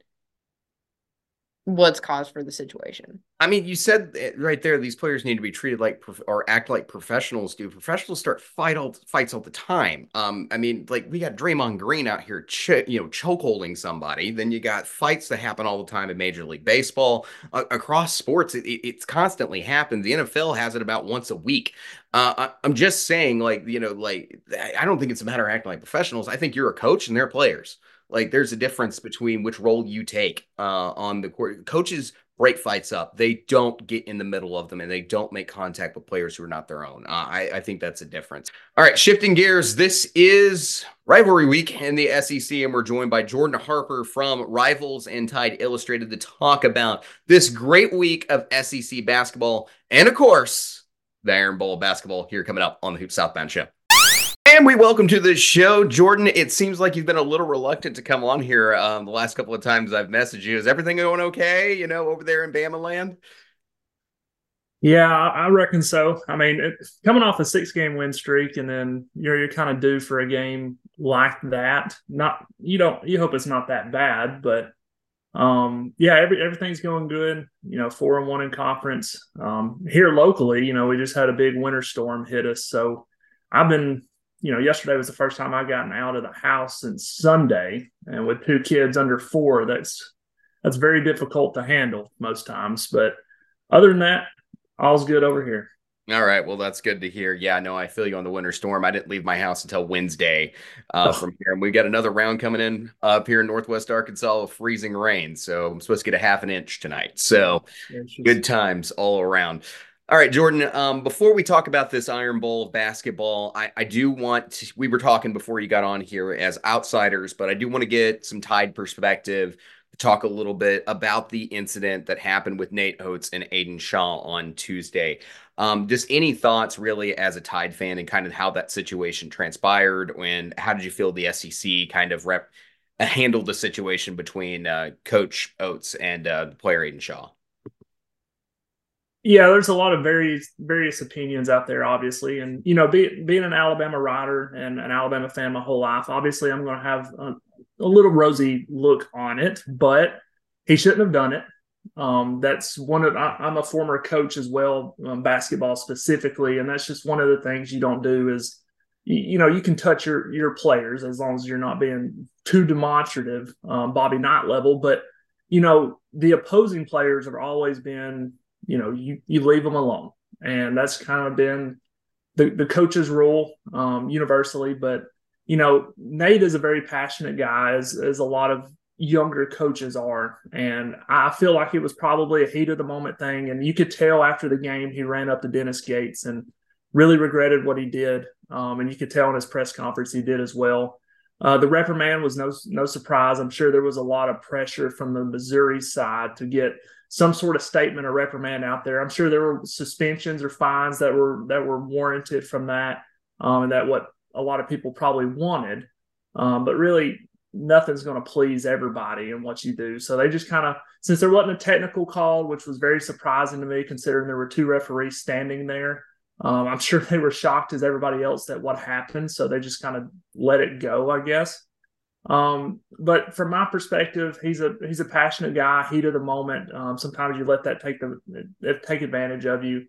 what's cause for the situation. I mean, you said right there, these players need to be treated like or act like professionals do. Professionals start fight all fights all the time. Um, I mean, like we got Draymond Green out here, ch- you know, choke holding somebody. Then you got fights that happen all the time in Major League Baseball, uh, across sports. It, it, it's constantly happens. The NFL has it about once a week. Uh, I, I'm just saying, like you know, like I don't think it's a matter of acting like professionals. I think you're a coach and they're players. Like there's a difference between which role you take uh, on the court. Coaches break fights up. They don't get in the middle of them and they don't make contact with players who are not their own. Uh, I, I, think that's a difference. All right, shifting gears. This is rivalry week in the SEC, and we're joined by Jordan Harper from Rivals and Tide Illustrated to talk about this great week of SEC basketball and, of course, the Iron Bowl basketball here coming up on the Hoop Southbound Show. And we welcome to the show, Jordan. It seems like you've been a little reluctant to come on here um, the last couple of times I've messaged you. Is everything going okay? You know, over there in Bama land? Yeah, I reckon so. I mean, it, coming off a six-game win streak, and then you're you're kind of due for a game like that. Not you don't you hope it's not that bad, but um, yeah, every everything's going good. You know, four and one in conference. Um, here locally, you know, we just had a big winter storm hit us, so I've been you know, yesterday was the first time I've gotten out of the house since Sunday, and with two kids under four, that's that's very difficult to handle most times. But other than that, all's good over here. All right. Well, that's good to hear. Yeah, no, I feel you on the winter storm. I didn't leave my house until Wednesday uh, oh. from here. And we've got another round coming in up here in Northwest Arkansas of freezing rain. So I'm supposed to get a half an inch tonight. So good times all around. All right, Jordan. Um, before we talk about this Iron Bowl of basketball, I, I do want to, we were talking before you got on here as outsiders, but I do want to get some Tide perspective talk a little bit about the incident that happened with Nate Oats and Aidan Shaw on Tuesday. Um, just any thoughts really as a Tide fan and kind of how that situation transpired and how did you feel the SEC kind of rep handled the situation between uh, Coach Oats and uh, the player Aidan Shaw? Yeah, there's a lot of various various opinions out there, obviously, and you know, be, being an Alabama rider and an Alabama fan my whole life, obviously, I'm going to have a, a, little rosy look on it, but he shouldn't have done it. Um, that's one of I, am a former coach as well, um, basketball specifically, and that's just one of the things you don't do is you, know you can touch your your players as long as you're not being too demonstrative, um, Bobby Knight level, but you know the opposing players have always been you know you you leave them alone, and that's kind of been the the coach's rule um, universally. But you know Nate is a very passionate guy, as as a lot of younger coaches are, and I feel like it was probably a heat of the moment thing, and you could tell after the game he ran up to Dennis Gates and really regretted what he did, um, and you could tell in his press conference he did as well. Uh, the reprimand was no no surprise. I'm sure there was a lot of pressure from the Missouri side to get some sort of statement or reprimand out there. I'm sure there were suspensions or fines that were that were warranted from that, um, and that what a lot of people probably wanted. Um, but really, nothing's going to please everybody in what you do. So they just kind of, since there wasn't a technical call, which was very surprising to me, considering there were two referees standing there. Um, I'm sure they were shocked as everybody else that what happened. So they just kind of let it go, I guess. Um, but from my perspective, he's a he's a passionate guy, heat of the moment. Um, sometimes you let that take the take advantage of you.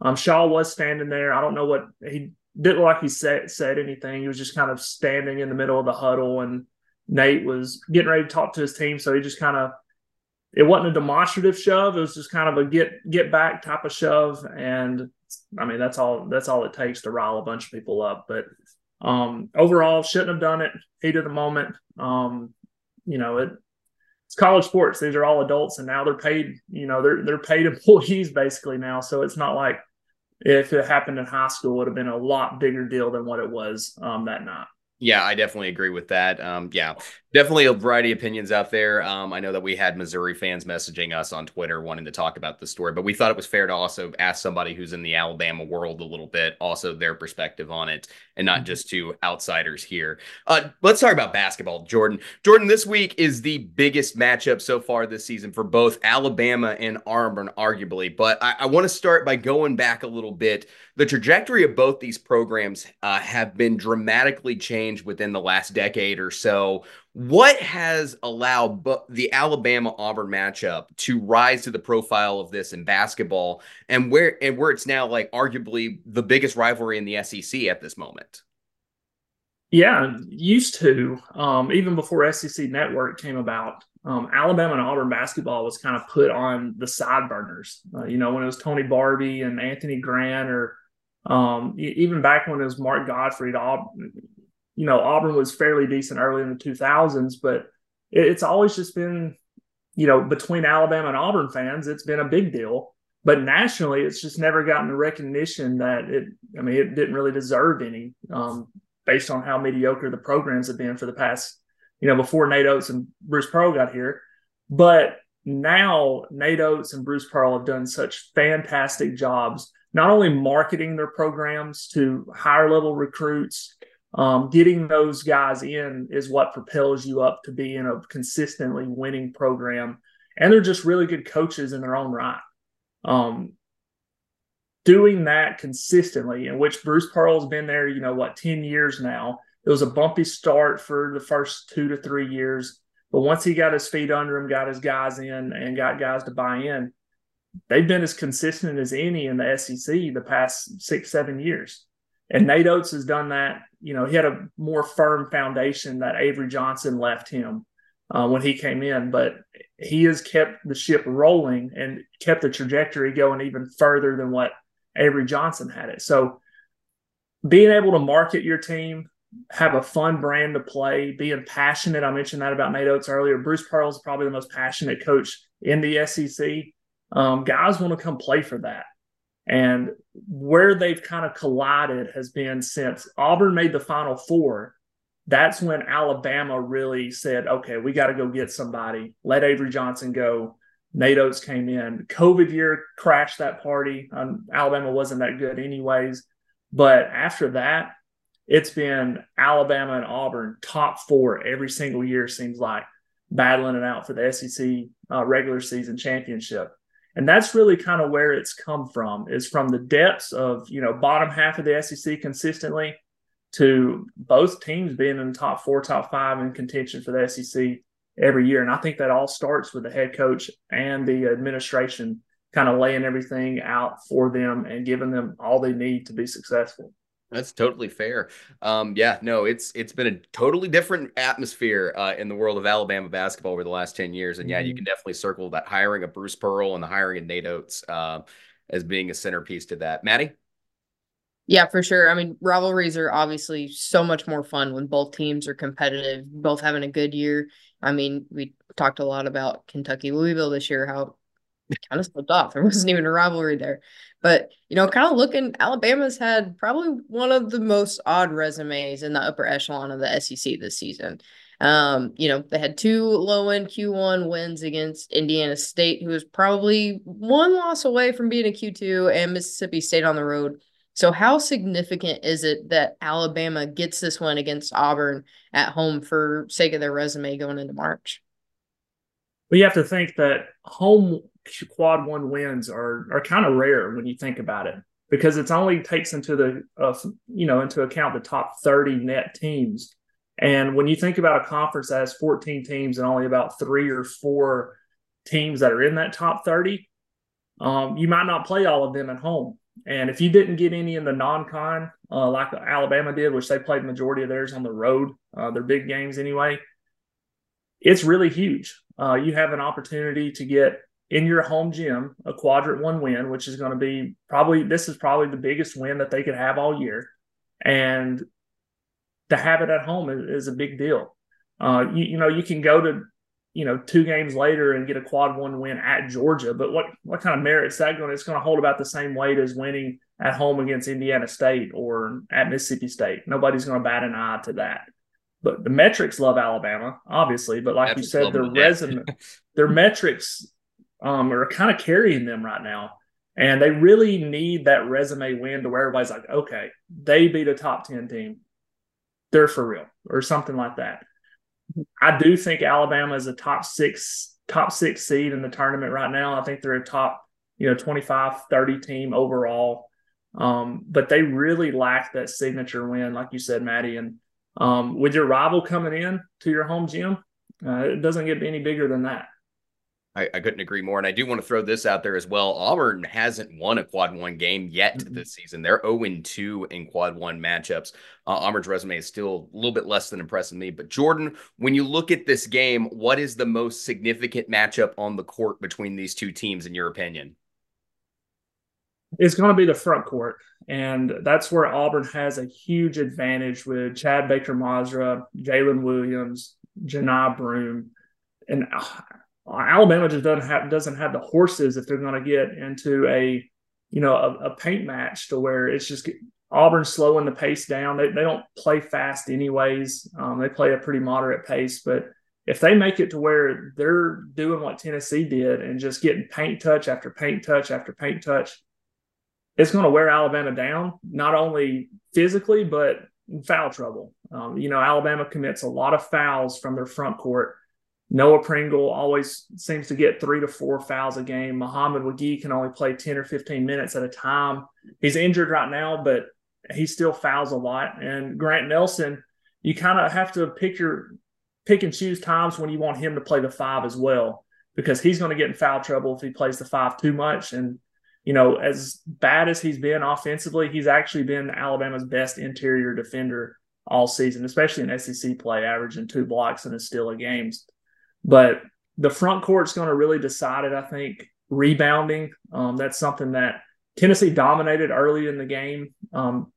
Um, Shaw was standing there. I don't know what he didn't like he said said anything. He was just kind of standing in the middle of the huddle, and Nate was getting ready to talk to his team. So he just kind of it wasn't a demonstrative shove. It was just kind of a get get back type of shove, and I mean that's all that's all it takes to rile a bunch of people up. But um, overall, shouldn't have done it. Heat of the moment. Um, you know, it, it's college sports. These are all adults, and now they're paid. You know, they're they're paid employees basically now. So it's not like if it happened in high school, it would have been a lot bigger deal than what it was um, that night. Yeah, I definitely agree with that. Um, yeah, definitely a variety of opinions out there. Um, I know that we had Missouri fans messaging us on Twitter wanting to talk about the story, but we thought it was fair to also ask somebody who's in the Alabama world a little bit, also their perspective on it, and not mm-hmm. just to outsiders here. Uh, let's talk about basketball, Jordan. Jordan, this week is the biggest matchup so far this season for both Alabama and Auburn, arguably. But I, I want to start by going back a little bit the trajectory of both these programs uh, have been dramatically changed within the last decade or so. What has allowed the Alabama Auburn matchup to rise to the profile of this in basketball and where and where it's now like arguably the biggest rivalry in the SEC at this moment? Yeah, used to. Um, even before SEC Network came about, um, Alabama and Auburn basketball was kind of put on the side burners. Uh, you know, when it was Tony Barbee and Anthony Grant, or um, even back when it was Mark Gottfried, Auburn, you know, Auburn was fairly decent early in the 2000s, but it, it's always just been, you know, between Alabama and Auburn fans, it's been a big deal. But nationally, it's just never gotten the recognition that it, I mean, it didn't really deserve any. Um, based on how mediocre the programs have been for the past, you know, before Nate Oats and Bruce Pearl got here. But now Nate Oats and Bruce Pearl have done such fantastic jobs, not only marketing their programs to higher level recruits, um, getting those guys in is what propels you up to be in a consistently winning program. And they're just really good coaches in their own right. Um, doing that consistently, in which Bruce Pearl's been there, you know, what, 10 years now. It was a bumpy start for the first two to three years. But once he got his feet under him, got his guys in, and got guys to buy in, they've been as consistent as any in the SEC the past six, seven years. And Nate Oats has done that. You know, he had a more firm foundation that Avery Johnson left him uh, when he came in, but he has kept the ship rolling and kept the trajectory going even further than what Avery Johnson had it. So being able to market your team, have a fun brand to play, being passionate. I mentioned that about Nate Oats earlier. Bruce Pearl is probably the most passionate coach in the SEC. Um, guys want to come play for that. And where they've kind of collided has been since Auburn made the Final Four. That's when Alabama really said, okay, we got to go get somebody. Let Avery Johnson go. Nate Oats came in. COVID year crashed that party. Um, Alabama wasn't that good, anyways. But after that, it's been Alabama and Auburn top four every single year, seems like, battling it out for the SEC uh, regular season championship. And that's really kind of where it's come from, is from the depths of, you know, bottom half of the SEC consistently to both teams being in the top four, top five in contention for the SEC every year. And I think that all starts with the head coach and the administration kind of laying everything out for them and giving them all they need to be successful. That's totally fair. Um, yeah, no, it's it's been a totally different atmosphere uh, in the world of Alabama basketball over the last ten years, and yeah, mm-hmm. you can definitely circle that hiring of Bruce Pearl and the hiring of Nate Oats uh, as being a centerpiece to that. Maddie. Yeah, for sure. I mean, rivalries are obviously so much more fun when both teams are competitive, both having a good year. I mean, we talked a lot about Kentucky Louisville this year, how it kind of slipped off. There wasn't even a rivalry there. But, you know, kind of looking, Alabama's had probably one of the most odd resumes in the upper echelon of the SEC this season. Um, you know, they had two low end Q1 wins against Indiana State, who was probably one loss away from being a Q2, and Mississippi State on the road so, how significant is it that Alabama gets this one against Auburn at home for sake of their resume going into March? Well, you have to think that home quad one wins are are kind of rare when you think about it because it's only takes into the uh, you know into account the top 30 net teams and when you think about a conference that has 14 teams and only about three or four teams that are in that top 30 um, you might not play all of them at home and if you didn't get any in the non-con, uh, like Alabama did, which they played the majority of theirs on the road, uh, their big games anyway, it's really huge. Uh, you have an opportunity to get in your home gym a quadrant one win, which is going to be probably this is probably the biggest win that they could have all year, and to have it at home is, is a big deal. Uh, you, you know, you can go to you know, two games later and get a quad one win at Georgia. But what what kind of merit is that going? It's going to hold about the same weight as winning at home against Indiana State or at Mississippi State. Nobody's going to bat an eye to that. But the metrics love Alabama, obviously. But like you said, their resume, their metrics um, are kind of carrying them right now. And they really need that resume win to where everybody's like, okay, they beat a top 10 team. They're for real, or something like that. I do think Alabama is a top six top six seed in the tournament right now. I think they're a top, you know, 25, 30 team overall. Um, but they really lack that signature win, like you said, Maddie. And Um, with your rival coming in to your home gym, uh, it doesn't get any bigger than that. I, I, couldn't agree more. And I do want to throw this out there as well. Auburn hasn't won a quad one game yet mm-hmm. this season. They're 0 2 in quad one matchups. Uh, Auburn's resume is still a little bit less than impressive to me. But Jordan, when you look at this game, what is the most significant matchup on the court between these two teams, in your opinion? It's going to be the front court. And that's where Auburn has a huge advantage with Chad Baker Mazara, Jaylin Williams, Johni Broome. And uh, Alabama just doesn't have doesn't have the horses if they're going to get into a you know a, a, paint match to where it's just Auburn slowing the pace down. They they don't play fast anyways. Um, they play a pretty moderate pace, but if they make it to where they're doing what Tennessee did and just getting paint touch after paint touch after paint touch, it's going to wear Alabama down, not only physically, but foul trouble. Um, you know, Alabama commits a lot of fouls from their front court. Noah Pringle always seems to get three to four fouls a game. Mohamed Wague can only play 10 or 15 minutes at a time. He's injured right now, but he still fouls a lot. And Grant Nelson, you kind of have to pick your pick and choose times when you want him to play the five as well, because he's going to get in foul trouble if he plays the five too much. And, you know, as bad as he's been offensively, he's actually been Alabama's best interior defender all season, especially in SEC play, averaging two blocks in a steal of games. But the front court's going to really decide it, I think. Rebounding, um, that's something that Tennessee dominated early in the game. Um,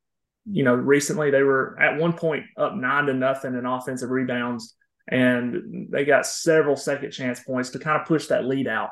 you know, recently they were at one point up nine to nothing in offensive rebounds, and they got several second chance points to kind of push that lead out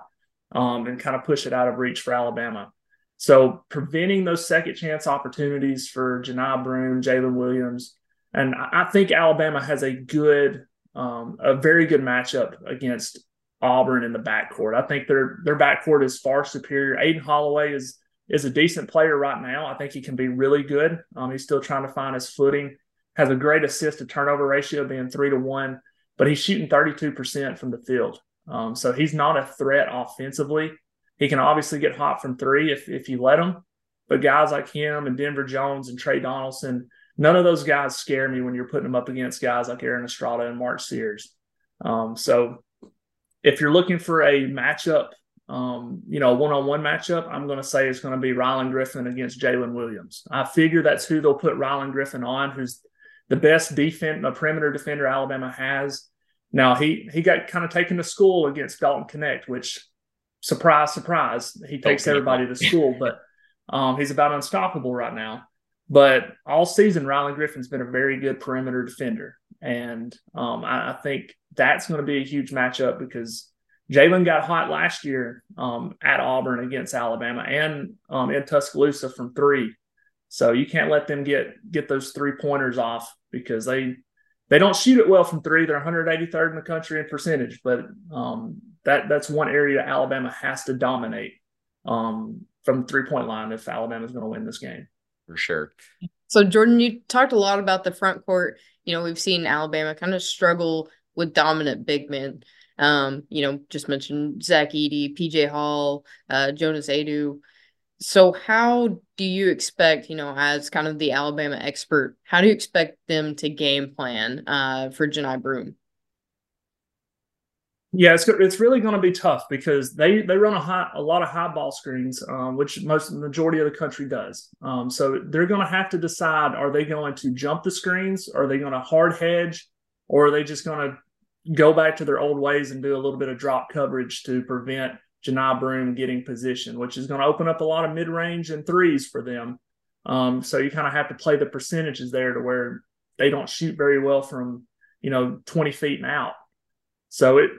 um, and kind of push it out of reach for Alabama. So preventing those second chance opportunities for Johni Broome, Jaylin Williams, and I think Alabama has a good um, a very good matchup against Auburn in the backcourt. I think their their backcourt is far superior. Aden Holloway is is a decent player right now. I think he can be really good. Um, he's still trying to find his footing. Has a great assist to turnover ratio, being three to one, but he's shooting 32% from the field. Um, so he's not a threat offensively. He can obviously get hot from three if if you let him. But guys like him and Denver Jones and Tre Donaldson, none of those guys scare me when you're putting them up against guys like Aaron Estrada and Mark Sears. Um, so if you're looking for a matchup, um, you know, one-on-one matchup, I'm going to say it's going to be Rylan Griffin against Jaylin Williams. I figure that's who they'll put Rylan Griffin on, who's the best defense, a perimeter defender Alabama has. Now he he got kind of taken to school against Dalton Knecht, which surprise, surprise, he takes everybody to school, but um, he's about unstoppable right now. But all season, Rylan Griffin's been a very good perimeter defender. And um, I, I, think that's going to be a huge matchup because Jaylin got hot last year um, at Auburn against Alabama and um, in Tuscaloosa from three. So you can't let them get get those three pointers off because they they don't shoot it well from three. They're 183rd in the country in percentage, but um, that that's one area Alabama has to dominate um, from three point line if Alabama is going to win this game for sure. So Jordan, you talked a lot about the front court. You know, we've seen Alabama kind of struggle with dominant big men. Um, you know, just mentioned Zach Edey, PJ Hall, uh, Jonas Aidoo. So how do you expect, you know, as kind of the Alabama expert, how do you expect them to game plan uh, for Johni Broome? Yeah, it's it's really going to be tough because they they run a high, a lot of high ball screens, um, which most majority of the country does. Um, so they're going to have to decide: are they going to jump the screens? Are they going to hard hedge, or are they just going to go back to their old ways and do a little bit of drop coverage to prevent Johni Broome getting position, which is going to open up a lot of mid range and threes for them. Um, so you kind of have to play the percentages there to where they don't shoot very well from you know 20 feet and out. So it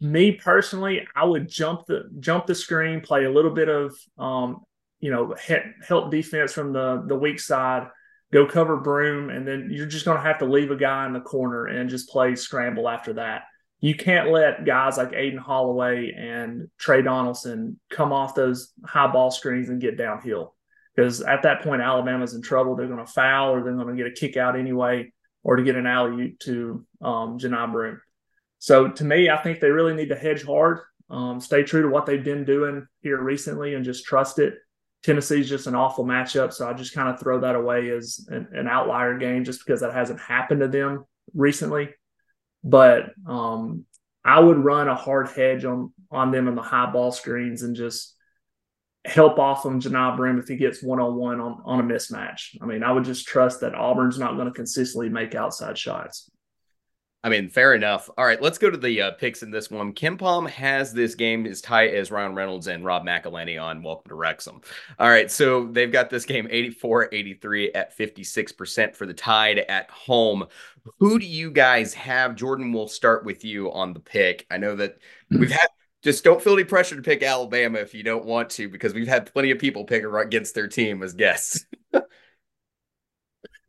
me personally, I would jump the jump the screen, play a little bit of um, you know help defense from the the weak side, go cover Broome, and then you're just going to have to leave a guy in the corner and just play scramble after that. You can't let guys like Aden Holloway and Tre Donaldson come off those high ball screens and get downhill because at that point Alabama's in trouble. They're going to foul or they're going to get a kick out anyway, or to get an alley to um, Johni Broome. So to me, I think they really need to hedge hard, um, stay true to what they've been doing here recently, and just trust it. Tennessee's just an awful matchup, so I just kind of throw that away as an, an, outlier game just because that hasn't happened to them recently. But um, I would run a hard hedge on on them in the high ball screens and just help off him Johni Broome if he gets one on one on a mismatch. I mean, I would just trust that Auburn's not going to consistently make outside shots. I mean, fair enough. All right, let's go to the uh, picks in this one. KenPom has this game as tight as Ryan Reynolds and Rob McElhenney on Welcome to Wrexham. All right, so they've got this game 84 83 at 56% for the Tide at home. Who do you guys have? Jordan, we'll start with you on the pick. I know that we've had just don't feel any pressure to pick Alabama if you don't want to, because we've had plenty of people pick against their team as guests.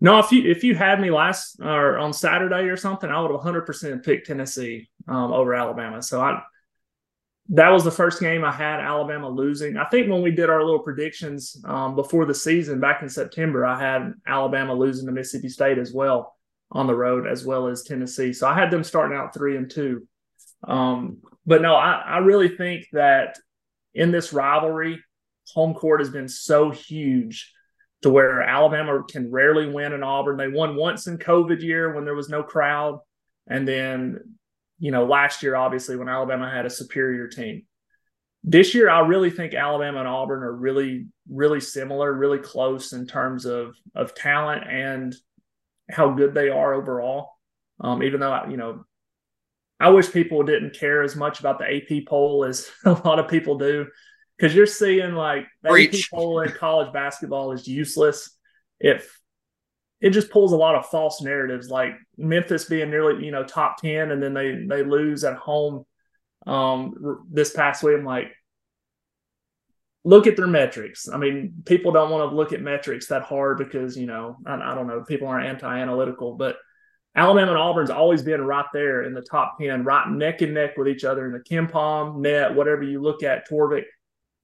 no, if you if you had me last or on Saturday or something, I would have 100 percent picked Tennessee um, over Alabama. So I that was the first game I had Alabama losing. I think when we did our little predictions um, before the season back in September, I had Alabama losing to Mississippi State as well on the road, as well as Tennessee. So I had them starting out three and two. Um, but no, I, I really think that in this rivalry, home court has been so huge to where Alabama can rarely win in Auburn. They won once in COVID year when there was no crowd. And then, you know, last year, obviously, when Alabama had a superior team. This year, I really think Alabama and Auburn are really, really similar, really close in terms of of talent and how good they are overall. Um, even though you know I wish people didn't care as much about the AP poll as a lot of people do, because you're seeing like the AP in college basketball is useless. If it just pulls a lot of false narratives, like Memphis being nearly you know top ten, and then they they lose at home um, this past week. I'm like, look at their metrics. I mean, people don't want to look at metrics that hard because you know I, I don't know people aren't anti-analytical, but Alabama and Auburn's always been right there in the top 10, right neck and neck with each other in the KenPom, net, whatever you look at, Torvik.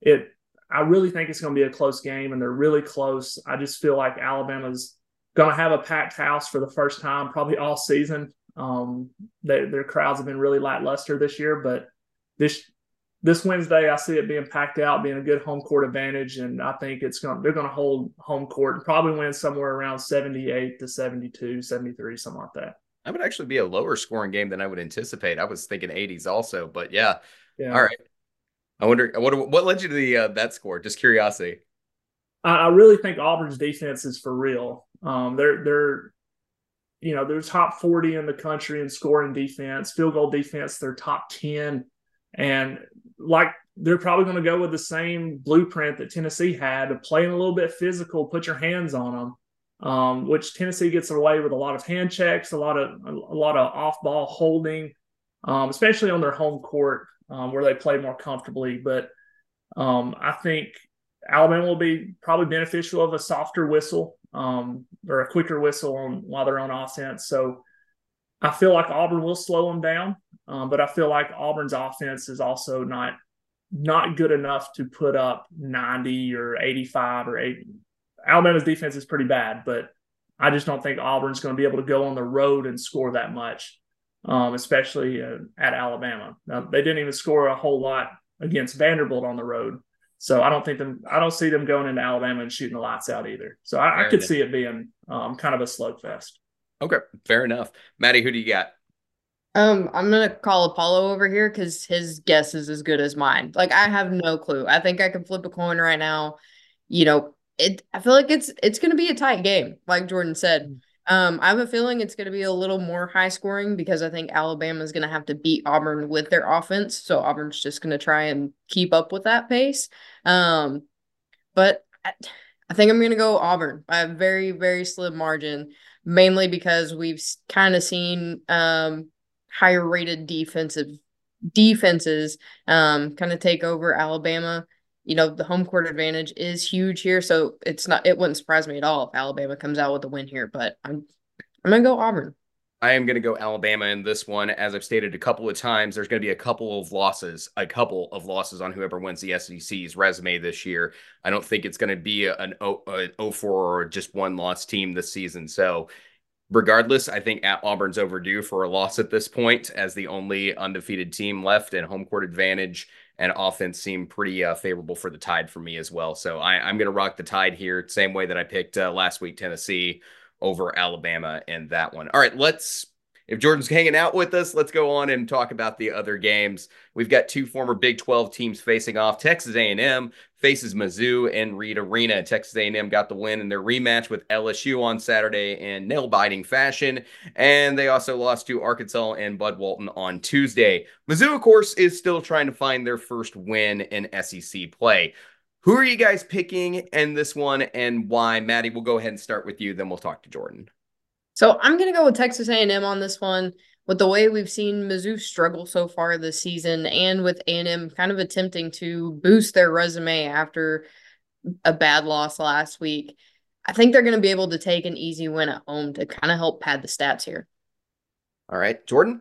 It I really think it's going to be a close game and they're really close. I just feel like Alabama's going to have a packed house for the first time, probably all season. Um, they, their crowds have been really lackluster this year, but this this Wednesday, I see it being packed out, being a good home court advantage, and I think it's going. They're going to hold home court and probably win somewhere around seventy-eight to 72, 73, something like that. That would actually be a lower scoring game than I would anticipate. I was thinking 80s also, but yeah. yeah. All right. I wonder what what led you to the uh, that score? Just curiosity. I, I really think Auburn's defense is for real. Um, they're they're you know they're top 40 in the country in scoring defense, field goal defense. They're top 10 and like they're probably going to go with the same blueprint that Tennessee had of playing a little bit physical, put your hands on them, um, which Tennessee gets away with a lot of hand checks, a lot of a, lot of off ball holding, um, especially on their home court um, where they play more comfortably. But um, I think Alabama will be probably beneficial of a softer whistle um, or a quicker whistle on, while they're on offense. So I feel like Auburn will slow them down. Um, but I feel like Auburn's offense is also not not good enough to put up 90 or 85 or 80. Alabama's defense is pretty bad, but I just don't think Auburn's going to be able to go on the road and score that much, um, especially uh, at Alabama. Now, they didn't even score a whole lot against Vanderbilt on the road. So I don't think them. I don't see them going into Alabama and shooting the lights out either. So I, I could see it being um, kind of a slugfest. Okay, fair enough. Maddie, who do you got? Um, I'm gonna call Apollo over here because his guess is as good as mine. Like I have no clue. I think I can flip a coin right now. You know, it. I feel like it's it's gonna be a tight game, like Jordan said. Um, I have a feeling it's gonna be a little more high scoring because I think Alabama is gonna have to beat Auburn with their offense. So Auburn's just gonna try and keep up with that pace. Um, but I, I think I'm gonna go Auburn by a very very slim margin, mainly because we've kind of seen um higher rated defensive defenses um kind of take over Alabama. You know, the home court advantage is huge here, so it's not it wouldn't surprise me at all if Alabama comes out with a win here, but I'm I'm to go Auburn. I am going to go Alabama in this one. As I've stated a couple of times, there's going to be a couple of losses, a couple of losses on whoever wins the SEC's resume this year. I don't think it's going to be an 0, 4 or just one loss team this season. So regardless, I think at Auburn's overdue for a loss at this point as the only undefeated team left and home court advantage and offense seem pretty uh, favorable for the Tide for me as well. So I, am going to rock the Tide here, same way that I picked uh, last week Tennessee over Alabama in that one. All right, let's if Jordan's hanging out with us, let's go on and talk about the other games. We've got two former Big 12 teams facing off. Texas A&M faces Mizzou and Reed Arena. Texas A&M got the win in their rematch with LSU on Saturday in nail-biting fashion, and they also lost to Arkansas and Bud Walton on Tuesday. Mizzou, of course, is still trying to find their first win in SEC play. Who are you guys picking in this one and why? Maddie, we'll go ahead and start with you, then we'll talk to Jordan. So I'm going to go with Texas A&M on this one. With the way we've seen Mizzou struggle so far this season, and with A&M kind of attempting to boost their resume after a bad loss last week, I think they're going to be able to take an easy win at home to kind of help pad the stats here. All right, Jordan.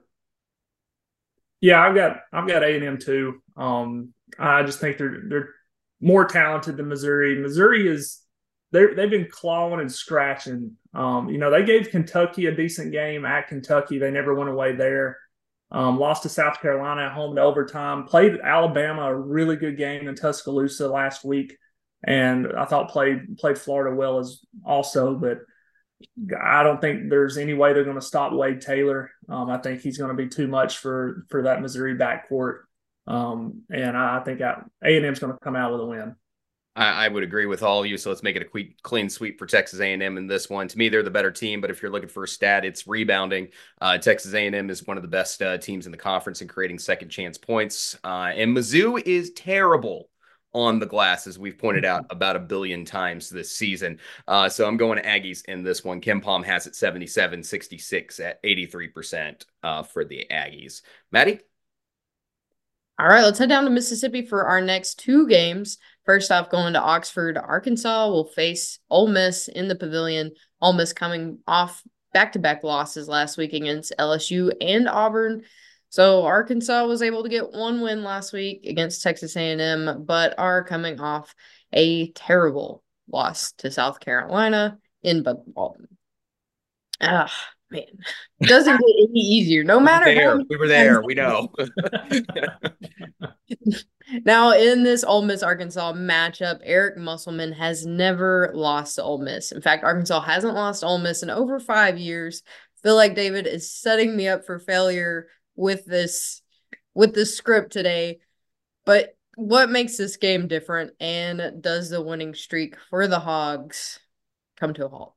Yeah, I've got I've got A and M too. Um, I just think they're they're more talented than Missouri. Missouri is they they've been clawing and scratching. Um, you know, they gave Kentucky a decent game at Kentucky. They never went away there. Um, lost to South Carolina at home in overtime. Played Alabama a really good game in Tuscaloosa last week, and I thought played played Florida well as also. But I don't think there's any way they're going to stop Wade Taylor. Um, I think he's going to be too much for for that Missouri backcourt, um, and I, I think A and M's going to come out with a win. I, I, would agree with all of you. So let's make it a quick, clean sweep for Texas A&M in this one. To me, they're the better team. But if you're looking for a stat, it's rebounding. Uh, Texas A&M is one of the best uh, teams in the conference in creating second chance points. Uh, and Mizzou is terrible on the glass, as we've pointed out about a billion times this season. Uh, so I'm going to Aggies in this one. KenPom has it 77 66 at 83% uh, for the Aggies. Maddie? All right, let's head down to Mississippi for our next two games. First off, going to Oxford, Arkansas will face Ole Miss in the pavilion. Ole Miss coming off back to back losses last week against LSU and Auburn. So Arkansas was able to get one win last week against Texas A&M, but are coming off a terrible loss to South Carolina in Bud Walton. Ah, man, it doesn't get any easier. No matter how we were there, we know. now, in this Ole Miss Arkansas matchup, Eric Musselman has never lost to Ole Miss. In fact, Arkansas hasn't lost Ole Miss in over five years. Feel like David is setting me up for failure with this with this script today. But what makes this game different, and does the winning streak for the Hogs come to a halt?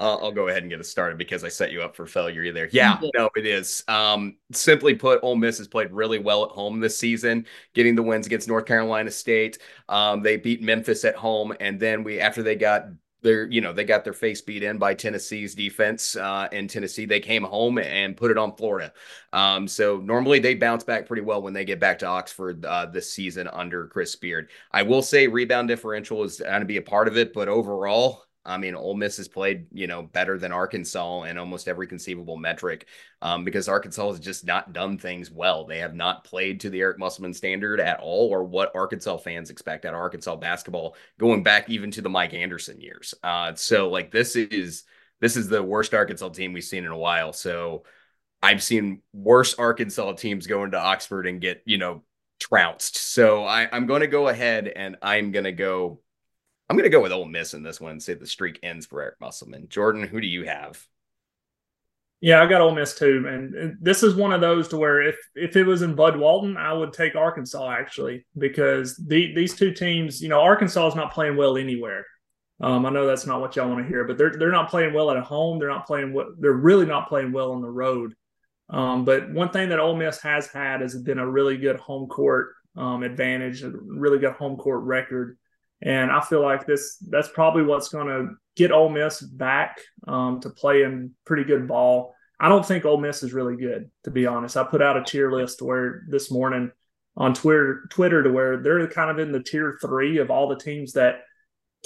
I'll, I'll, go ahead and get us started because I set you up for failure there. Yeah, no, it is. Um, simply put, Ole Miss has played really well at home this season, getting the wins against North Carolina State. Um, they beat Memphis at home, and then we after they got their you know they got their face beat in by Tennessee's defense uh, in Tennessee. They came home and put it on Florida. Um, so normally they bounce back pretty well when they get back to Oxford uh, this season under Chris Beard. I will say rebound differential is going to be a part of it, but overall I mean, Ole Miss has played, you know, better than Arkansas in almost every conceivable metric um, because Arkansas has just not done things well. They have not played to the Eric Musselman standard at all or what Arkansas fans expect out of Arkansas basketball going back even to the Mike Anderson years. Uh, so, like, this is this is the worst Arkansas team we've seen in a while. So, I've seen worse Arkansas teams go into Oxford and get, you know, trounced. So, I, I'm going to go ahead and I'm going to go I'm going to go with Ole Miss in this one and say the streak ends for Eric Musselman. Jordan, who do you have? Yeah, I got Ole Miss too, and this is one of those to where if if it was in Bud Walton, I would take Arkansas actually because the, these two teams, you know, Arkansas is not playing well anywhere. Um, I know that's not what y'all want to hear, but they're they're not playing well at home. They're not playing what they're really not playing well on the road. Um, but one thing that Ole Miss has had has been a really good home court um, advantage, a really good home court record. And I feel like this that's probably what's going to get Ole Miss back um, to playing pretty good ball. I don't think Ole Miss is really good, to be honest. I put out a tier list where this morning on Twitter, Twitter to where they're kind of in the tier three of all the teams that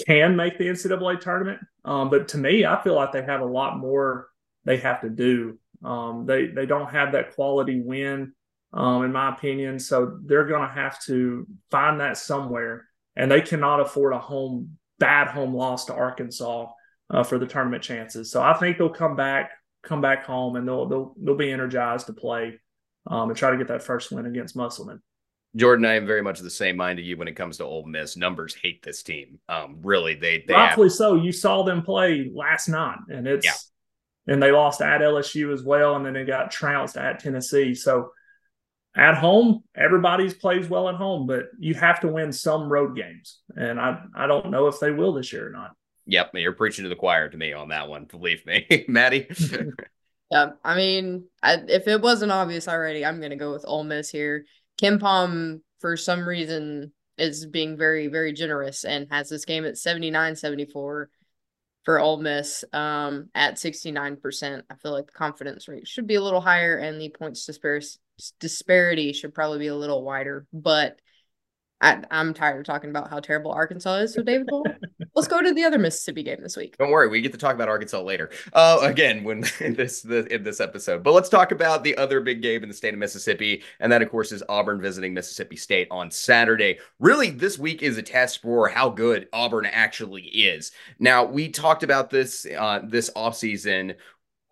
can make the NCAA tournament. Um, but to me, I feel like they have a lot more they have to do. Um, they they don't have that quality win, um, in my opinion. So they're going to have to find that somewhere and they cannot afford a home bad home loss to Arkansas uh, for the tournament chances. So I think they'll come back, come back home, and they'll they'll they'll be energized to play um, and try to get that first win against Musselman. Jordan, I am very much the same mind to you when it comes to Ole Miss. Numbers hate this team. Um, really, they they rightfully have... so. You saw them play last night, and it's yeah. and they lost at LSU as well, and then they got trounced at Tennessee. So at home, everybody's plays well at home, but you have to win some road games, and I I don't know if they will this year or not. Yep, you're preaching to the choir to me on that one. Believe me, Maddie. yeah, I mean, I, if it wasn't obvious already, I'm gonna go with Ole Miss here. KenPom, for some reason, is being very, very generous and has this game at 79 74 for Ole Miss um, at 69%. I feel like the confidence rate should be a little higher and the points disparity disparity should probably be a little wider. But I, am tired of talking about how terrible Arkansas is. So, David, let's go to the other Mississippi game this week. Don't worry, we get to talk about Arkansas later. Uh, again, when in this the, in this episode. But let's talk about the other big game in the state of Mississippi, and that, of course, is Auburn visiting Mississippi State on Saturday. Really, this week is a test for how good Auburn actually is. Now, we talked about this uh, this offseason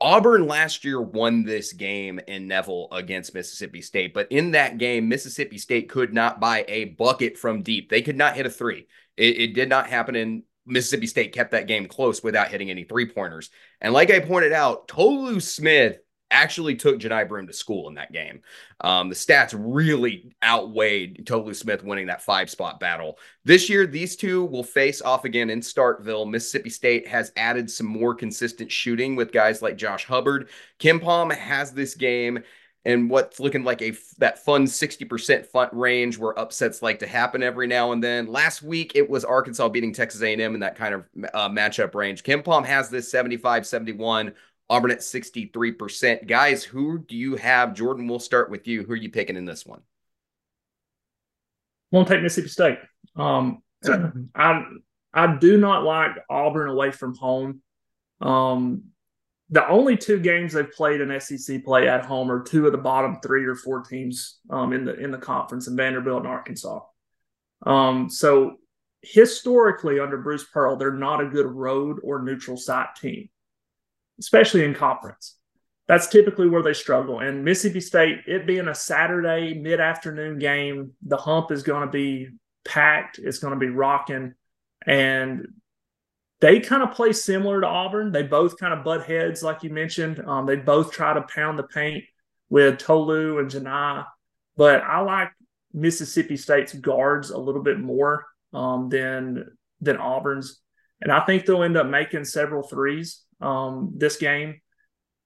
Auburn last year won this game in Neville against Mississippi State, but in that game, Mississippi State could not buy a bucket from deep. They could not hit a three. It, it did not happen in Mississippi State kept that game close without hitting any three pointers. And like I pointed out, Tolu Smith actually took Johni Broome to school in that game. Um, the stats really outweighed Tolu Smith winning that five spot battle. This year, these two will face off again in Starkville. Mississippi State has added some more consistent shooting with guys like Josh Hubbard. KenPom has this game and what's looking like a that fun 60% fun range where upsets like to happen every now and then. Last week it was Arkansas beating Texas A&M in that kind of uh, matchup range. KenPom has this 75-71 Auburn at 63%. Guys, who do you have? Jordan, we'll start with you. Who are you picking in this one? Won't take Mississippi State. Um, I I do not like Auburn away from home. Um, the only two games they've played in SEC play at home are two of the bottom three or four teams um, in the in the conference in Vanderbilt and Arkansas. Um, so historically, under Bruce Pearl, they're not a good road or neutral site team especially in conference. That's typically where they struggle. And Mississippi State, it being a Saturday mid afternoon game, the hump is going to be packed. It's going to be rocking. And they kind of play similar to Auburn. They both kind of butt heads, like you mentioned. Um, they both try to pound the paint with Tolu and Johni. But I like Mississippi State's guards a little bit more um, than than Auburn's, and I think they'll end up making several threes um, this game.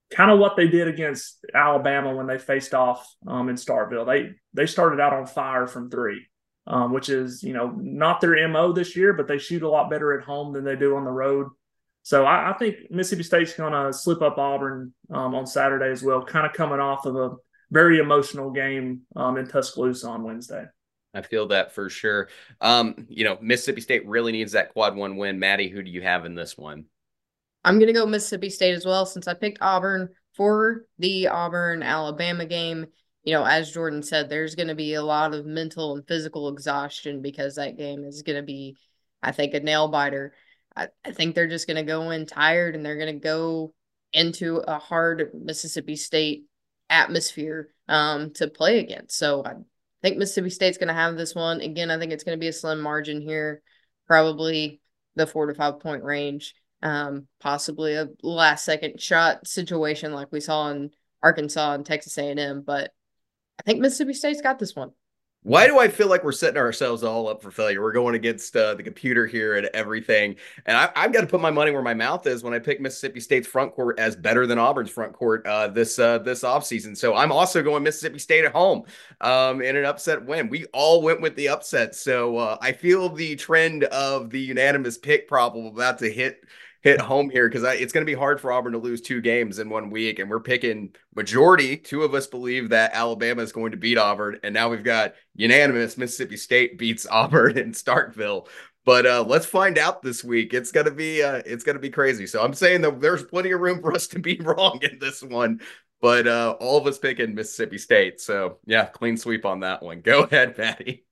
Kind of what they did against Alabama when they faced off um, in Starkville. They they started out on fire from three, um, which is you know not their mo this year, but they shoot a lot better at home than they do on the road. So I, I think Mississippi State's going to slip up Auburn um, on Saturday as well, kind of coming off of a very emotional game um, in Tuscaloosa on Wednesday. I feel that for sure. Um, you know, Mississippi State really needs that quad one win. Maddie, who do you have in this one? I'm gonna go Mississippi State as well since I picked Auburn for the Auburn Alabama game. You know, as Jordan said, there's going to be a lot of mental and physical exhaustion because that game is going to be, I think, a nail biter. I, I think they're just going to go in tired and they're going to go into a hard Mississippi State atmosphere um, to play against. So I think Mississippi State's going to have this one. Again, I think it's going to be a slim margin here, probably the four to five point range um, possibly a last second shot situation like we saw in Arkansas and Texas A&M. But I think Mississippi State's got this one. Why do I feel like we're setting ourselves all up for failure? We're going against uh, the computer here and everything. And I, have got to put my money where my mouth is when I pick Mississippi State's front court as better than Auburn's front court uh, this uh, this offseason. So I'm also going Mississippi State at home um, in an upset win. We all went with the upset. So uh, I feel the trend of the unanimous pick problem about to hit – hit home here because it's going to be hard for Auburn to lose two games in one week. And we're picking majority. Two of us believe that Alabama is going to beat Auburn. And now we've got unanimous Mississippi State beats Auburn in Starkville. But uh, let's find out this week. It's gonna be uh, it's gonna be crazy. So I'm saying that there's plenty of room for us to be wrong in this one. But uh, all of us picking Mississippi State. So yeah, clean sweep on that one. Go ahead, Patty.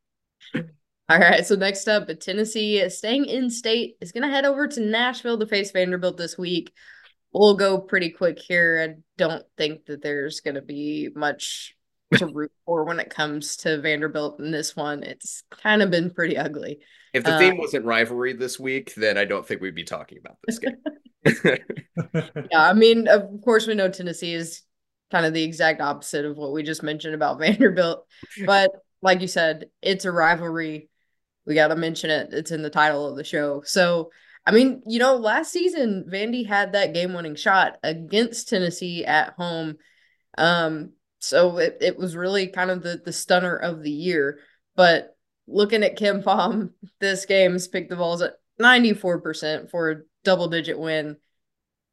All right, so next up, Tennessee, staying in state, is going to head over to Nashville to face Vanderbilt this week. We'll go pretty quick here. I don't think that there's going to be much to root for when it comes to Vanderbilt in this one. It's kind of been pretty ugly. If the theme uh, wasn't rivalry this week, then I don't think we'd be talking about this game. yeah, I mean, of course, we know Tennessee is kind of the exact opposite of what we just mentioned about Vanderbilt. But like you said, it's a rivalry. We got to mention it. It's in the title of the show. So, I mean, you know, last season, Vandy had that game winning shot against Tennessee at home. Um, so it, it was really kind of the, the stunner of the year. But looking at KenPom, this game's picked the Vols at 94% for a double digit win.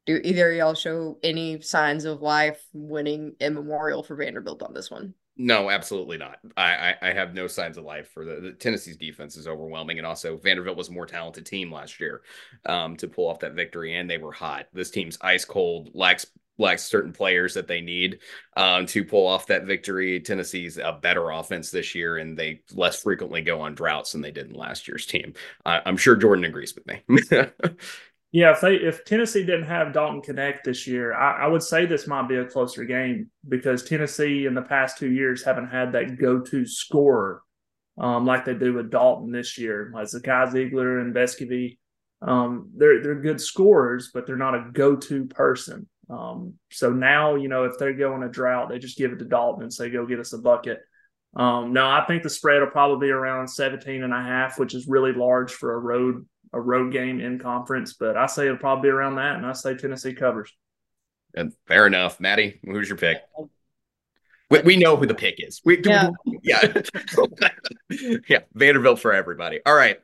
Do either y'all show any signs of life winning a memorial for Vanderbilt on this one? No, absolutely not. I, I, I have no signs of life for the, the, Tennessee's defense is overwhelming, and also Vanderbilt was a more talented team last year um, to pull off that victory, and they were hot. This team's ice cold, lacks lacks certain players that they need um, to pull off that victory. Tennessee's a better offense this year, and they less frequently go on droughts than they did in last year's team. I, I'm sure Jordan agrees with me. Yeah, if they if Tennessee didn't have Dalton Knecht this year, I, I, would say this might be a closer game because Tennessee in the past two years haven't had that go to scorer um, like they do with Dalton this year, like Zakai Zeigler and Vescovi. Um, they're they're good scorers, but they're not a go to person. Um, so now you know if they're going a drought, they just give it to Dalton and say go get us a bucket. Um, no, I think the spread will probably be around 17 and a half, which is really large for a road a road game in conference, but I say it'll probably be around that, and I say Tennessee covers. And fair enough, Maddie. Who's your pick? We, we know who the pick is. We, yeah, yeah, yeah. Vanderbilt for everybody. All right,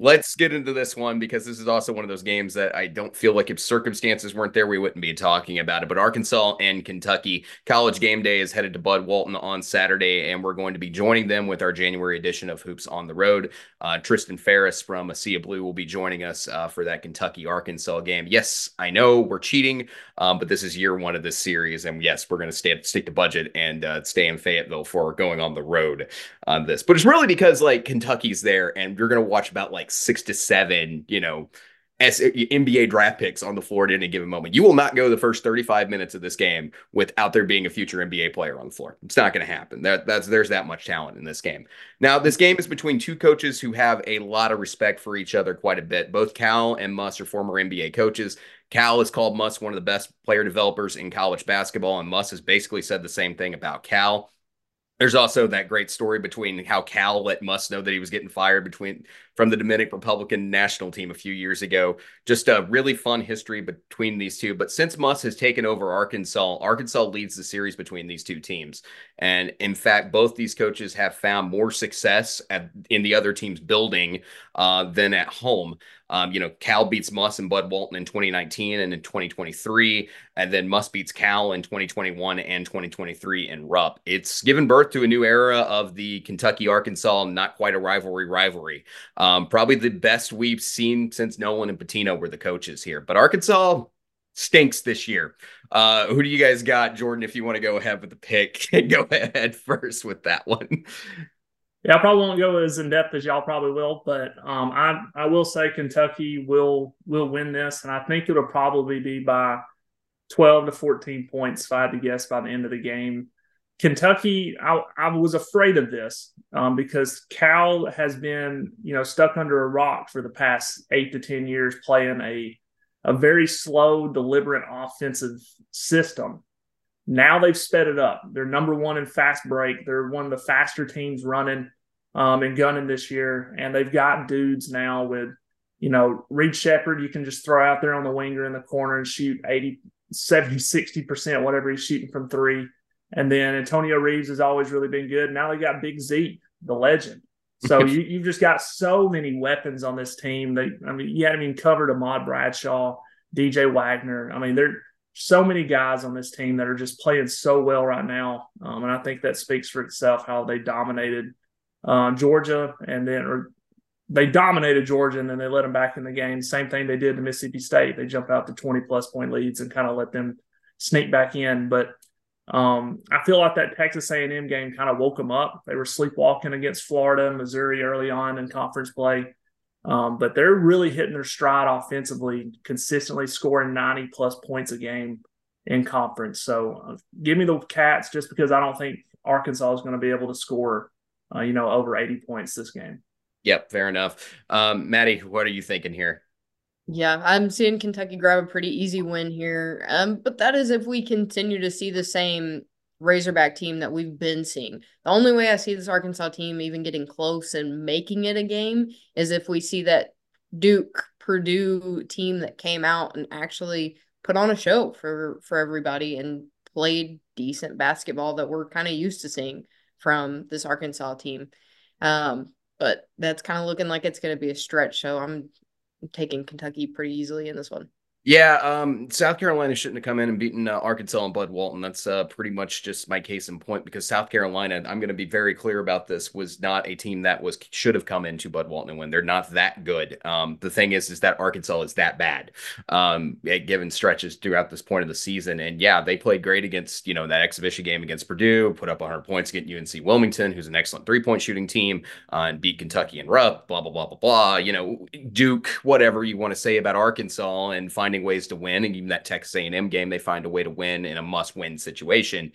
let's get into this one because this is also one of those games that I don't feel like if circumstances weren't there, we wouldn't be talking about it. But Arkansas and Kentucky college game day is headed to Bud Walton on Saturday, and we're going to be joining them with our January edition of Hoops on the Road. Uh, Tristan Ferris from A Sea of Blue will be joining us uh, for that Kentucky Arkansas game. Yes, I know we're cheating, um, but this is year one of this series, and yes, we're going to stay stick to budget and uh, stay in Fayetteville for going on the road on this. But it's really because like Kentucky's there, and you're going to watch about like six to seven, you know, as NBA draft picks on the floor at any given moment. You will not go the first 35 minutes of this game without there being a future NBA player on the floor. It's not going to happen. That, that's there's that much talent in this game. Now, this game is between two coaches who have a lot of respect for each other quite a bit. Both Cal and Muss are former NBA coaches. Cal has called Muss one of the best player developers in college basketball, and Muss has basically said the same thing about Cal. There's also that great story between how Cal let Muss know that he was getting fired between from the Dominican Republican national team a few years ago. Just a really fun history between these two. But since Muss has taken over Arkansas, Arkansas leads the series between these two teams. And in fact, both these coaches have found more success at, in the other team's building uh, than at home. Um, you know, Cal beats Muss and Bud Walton in 2019 and in 2023, and then Muss beats Cal in 2021 and 2023 in Rupp. It's given birth to a new era of the Kentucky Arkansas, not quite a rivalry rivalry. Um, probably the best we've seen since Nolan and Pitino were the coaches here. But Arkansas stinks this year. Uh, who do you guys got, Jordan? If you want to go ahead with the pick, go ahead first with that one. Yeah, I probably won't go as in depth as y'all probably will, but um, I I will say Kentucky will will win this, and I think it'll probably be by twelve to fourteen points. If I had to guess by the end of the game, Kentucky, I, I was afraid of this um, because Cal has been you know stuck under a rock for the past eight to ten years, playing a a very slow, deliberate offensive system now they've sped it up. They're number one in fast break. They're one of the faster teams running um, and gunning this year. And they've got dudes now with, you know, Reed Sheppard, you can just throw out there on the winger in the corner and shoot 80, 70, 60%, whatever he's shooting from three. And then Antonio Reeves has always really been good. Now they got Big Z, the legend. So you, you've just got so many weapons on this team. They, I mean, you haven't even covered Aaron Bradshaw, DJ Wagner. I mean, they're so many guys on this team that are just playing so well right now. Um, and I think that speaks for itself how they dominated uh, Georgia, and then or they dominated Georgia, and then they let them back in the game. Same thing they did to Mississippi State. They jump out to twenty plus point leads and kind of let them sneak back in. But um, I feel like that Texas A&M game kind of woke them up. They were sleepwalking against Florida and Missouri early on in conference play. Um, but they're really hitting their stride offensively, consistently scoring 90 plus points a game in conference. So uh, give me the Cats just because I don't think Arkansas is going to be able to score, uh, you know, over 80 points this game. Yep, fair enough. Um, Maddie, what are you thinking here? Yeah, I'm seeing Kentucky grab a pretty easy win here. Um, but that is if we continue to see the same Razorback team that we've been seeing. The only way I see this Arkansas team even getting close and making it a game is if we see that Duke Purdue team that came out and actually put on a show for for everybody and played decent basketball that we're kind of used to seeing from this Arkansas team. Um, but that's kind of looking like it's going to be a stretch. So I'm taking Kentucky pretty easily in this one. Yeah, um, South Carolina shouldn't have come in and beaten uh, Arkansas and Bud Walton. That's uh, pretty much just my case in point because South Carolina, I'm going to be very clear about this, was not a team that was should have come into Bud Walton and win. They're not that good. Um, the thing is, is that Arkansas is that bad, um, given stretches throughout this point of the season. And yeah, they played great against you know that exhibition game against Purdue, put up 100 points against UNC Wilmington, who's an excellent three point shooting team, uh, and beat Kentucky and Rupp. Blah blah blah blah blah. You know, Duke, whatever you want to say about Arkansas, and finding finding ways to win. And even that Texas A&M game, they find a way to win in a must-win situation.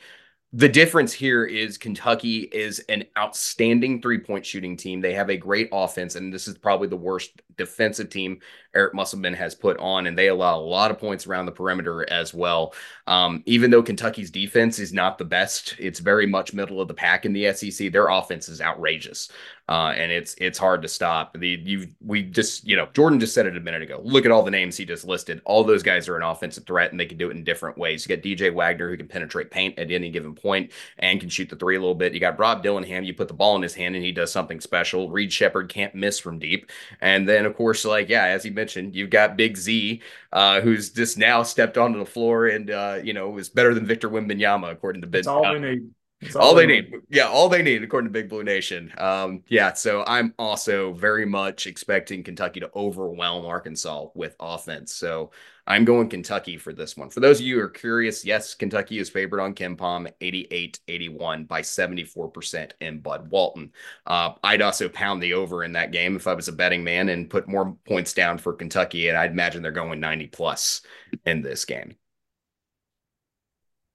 The difference here is Kentucky is an outstanding three point shooting team. They have a great offense, and this is probably the worst defensive team Eric Musselman has put on, and they allow a lot of points around the perimeter as well. Um, even though Kentucky's defense is not the best, it's very much middle of the pack in the SEC. Their offense is outrageous. Uh, and it's it's hard to stop. The you we just you know Jordan just said it a minute ago. Look at all the names he just listed. All those guys are an offensive threat, and they can do it in different ways. You got DJ Wagner who can penetrate paint at any given point and can shoot the three a little bit. You got Rob Dillingham. You put the ball in his hand and he does something special. Reed Sheppard can't miss from deep. And then of course, like yeah, as he mentioned, you've got Big Z, uh, who's just now stepped onto the floor and uh, you know is better than Victor Wembanyama according to Ben. That's all we need. All, all, they need. need. Yeah, all they need, according to Big Blue Nation. Um, yeah, so I'm also very much expecting Kentucky to overwhelm Arkansas with offense. So I'm going Kentucky for this one. For those of you who are curious, yes, Kentucky is favored on KenPom 88 81 by 74% in Bud Walton. Uh, I'd also pound the over in that game if I was a betting man and put more points down for Kentucky. And I'd imagine they're going 90 plus in this game.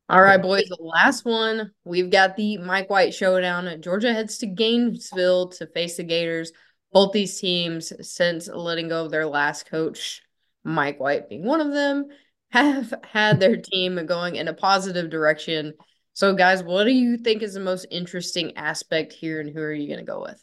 All right, boys. The last one. We've got the Mike White showdown. Georgia heads to Gainesville to face the Gators. Both these teams, since letting go of their last coach, Mike White being one of them, have had their team going in a positive direction. So, guys, what do you think is the most interesting aspect here, and who are you going to go with?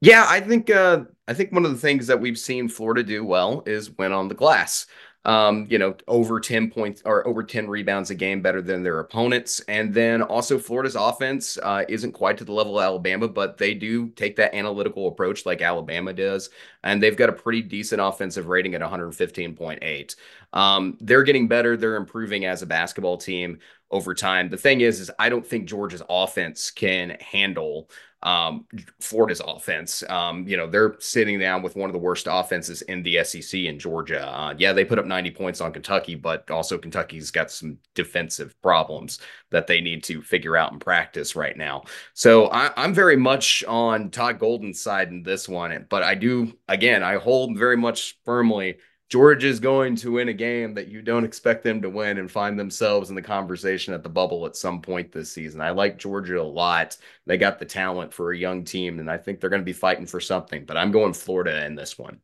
Yeah, I think uh, I think one of the things that we've seen Florida do well is win on the glass um, you know, over 10 points or over 10 rebounds a game better than their opponents. And then also Florida's offense uh, isn't quite to the level of Alabama, but they do take that analytical approach like Alabama does. And they've got a pretty decent offensive rating at 115.8. Um, they're getting better. They're improving as a basketball team over time. The thing is, is I don't think Georgia's offense can handle um, Florida's offense. Um, you know, they're sitting down with one of the worst offenses in the SEC in Georgia. Uh, yeah, they put up 90 points on Kentucky, but also Kentucky's got some defensive problems that they need to figure out and practice right now. So I, I'm very much on Todd Golden's side in this one, but I do, again, I hold very much firmly Georgia's going to win a game that you don't expect them to win and find themselves in the conversation at the bubble at some point this season. I like Georgia a lot. They got the talent for a young team, and I think they're going to be fighting for something. But I'm going Florida in this one.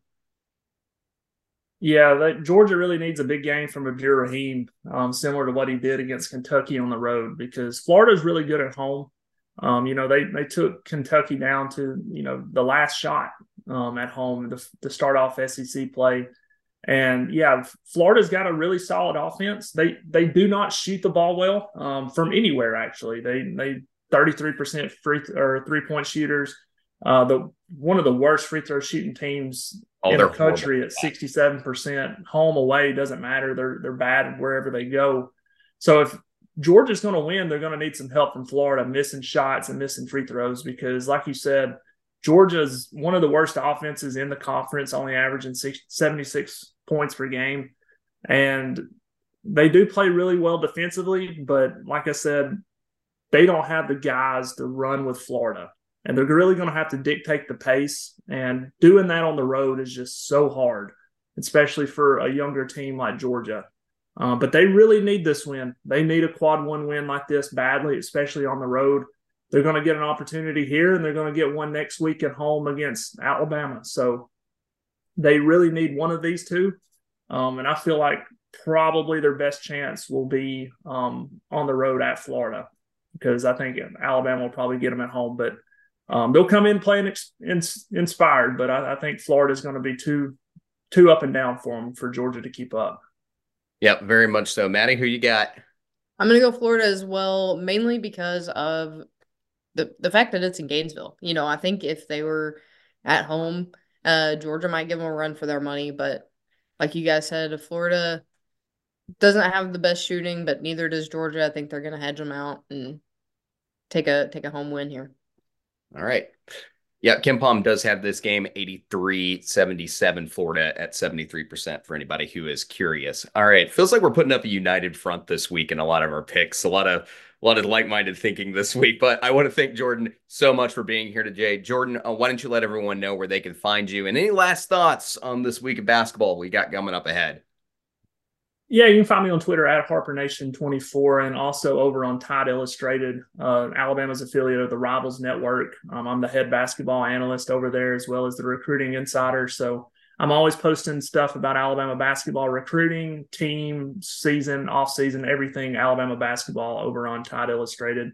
Yeah, that, Georgia really needs a big game from Abdur Rahim, um, similar to what he did against Kentucky on the road, because Florida's really good at home. Um, you know, they they took Kentucky down to you know the last shot um, at home to, to start off SEC play. And yeah, Florida's got a really solid offense. They they do not shoot the ball well um, from anywhere. Actually, they they thirty three percent free th- or three point shooters. Uh, the one of the worst free throw shooting teams oh, in the country horrible. at sixty seven percent. Home away doesn't matter. They're they're bad wherever they go. So if Georgia's going to win, they're going to need some help from Florida, missing shots and missing free throws because, like you said, Georgia's one of the worst offenses in the conference, only averaging 76 points per game. And they do play really well defensively, but like I said, they don't have the guys to run with Florida. And they're really going to have to dictate the pace. And doing that on the road is just so hard, especially for a younger team like Georgia. Uh, but they really need this win. They need a quad one win like this badly, especially on the road. They're going to get an opportunity here, and they're going to get one next week at home against Alabama. So they really need one of these two. Um, and I feel like probably their best chance will be um, on the road at Florida because I think Alabama will probably get them at home. But um, they'll come in playing ex- inspired. But I, I think Florida is going to be too too up and down for them for Georgia to keep up. Yep, very much so. Maddie, who you got? I'm gonna go Florida as well, mainly because of the the fact that it's in Gainesville. You know, I think if they were at home, uh, Georgia might give them a run for their money. But like you guys said, Florida doesn't have the best shooting, but neither does Georgia. I think they're gonna hedge them out and take a take a home win here. All right. Yeah, KenPom does have this game 83 77, Florida at 73% for anybody who is curious. All right. Feels like we're putting up a united front this week in a lot of our picks, a lot of a lot of like-minded thinking this week. But I want to thank Jordan so much for being here today. Jordan, uh, why don't you let everyone know where they can find you and any last thoughts on this week of basketball we got coming up ahead? Yeah, you can find me on Twitter at HarperNation24 and also over on Tide Illustrated, uh, Alabama's affiliate of the Rivals Network. Um, I'm the head basketball analyst over there as well as the recruiting insider. So I'm always posting stuff about Alabama basketball recruiting, team, season, off season, everything Alabama basketball over on Tide Illustrated.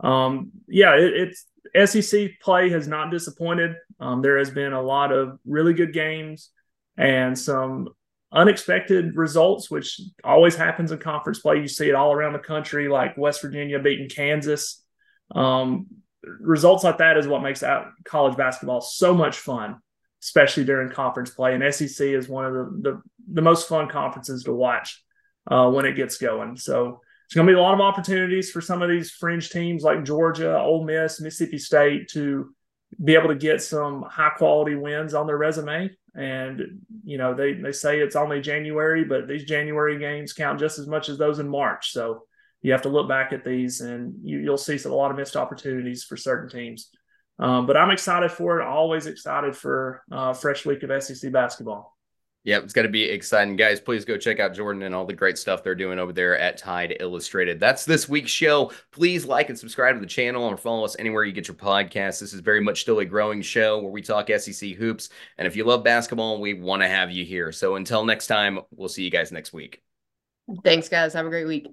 Um, yeah, it, it's SEC play has not disappointed. Um, there has been a lot of really good games and some unexpected results, which always happens in conference play. You see it all around the country, like West Virginia beating Kansas. Um, results like that is what makes college basketball so much fun, especially during conference play. And SEC is one of the the, the most fun conferences to watch uh, when it gets going. So it's going to be a lot of opportunities for some of these fringe teams like Georgia, Ole Miss, Mississippi State to be able to get some high quality wins on their resume. And you know they they say it's only January, but these January games count just as much as those in March. So you have to look back at these, and you, you'll see a lot of missed opportunities for certain teams. Um, but I'm excited for it. Always excited for uh, fresh week of SEC basketball. Yeah, it's going to be exciting. Guys, please go check out Jordan and all the great stuff they're doing over there at Tide Illustrated. That's this week's show. Please like and subscribe to the channel or follow us anywhere you get your podcasts. This is very much still a growing show where we talk SEC hoops. And if you love basketball, we want to have you here. So until next time, we'll see you guys next week. Thanks, guys. Have a great week.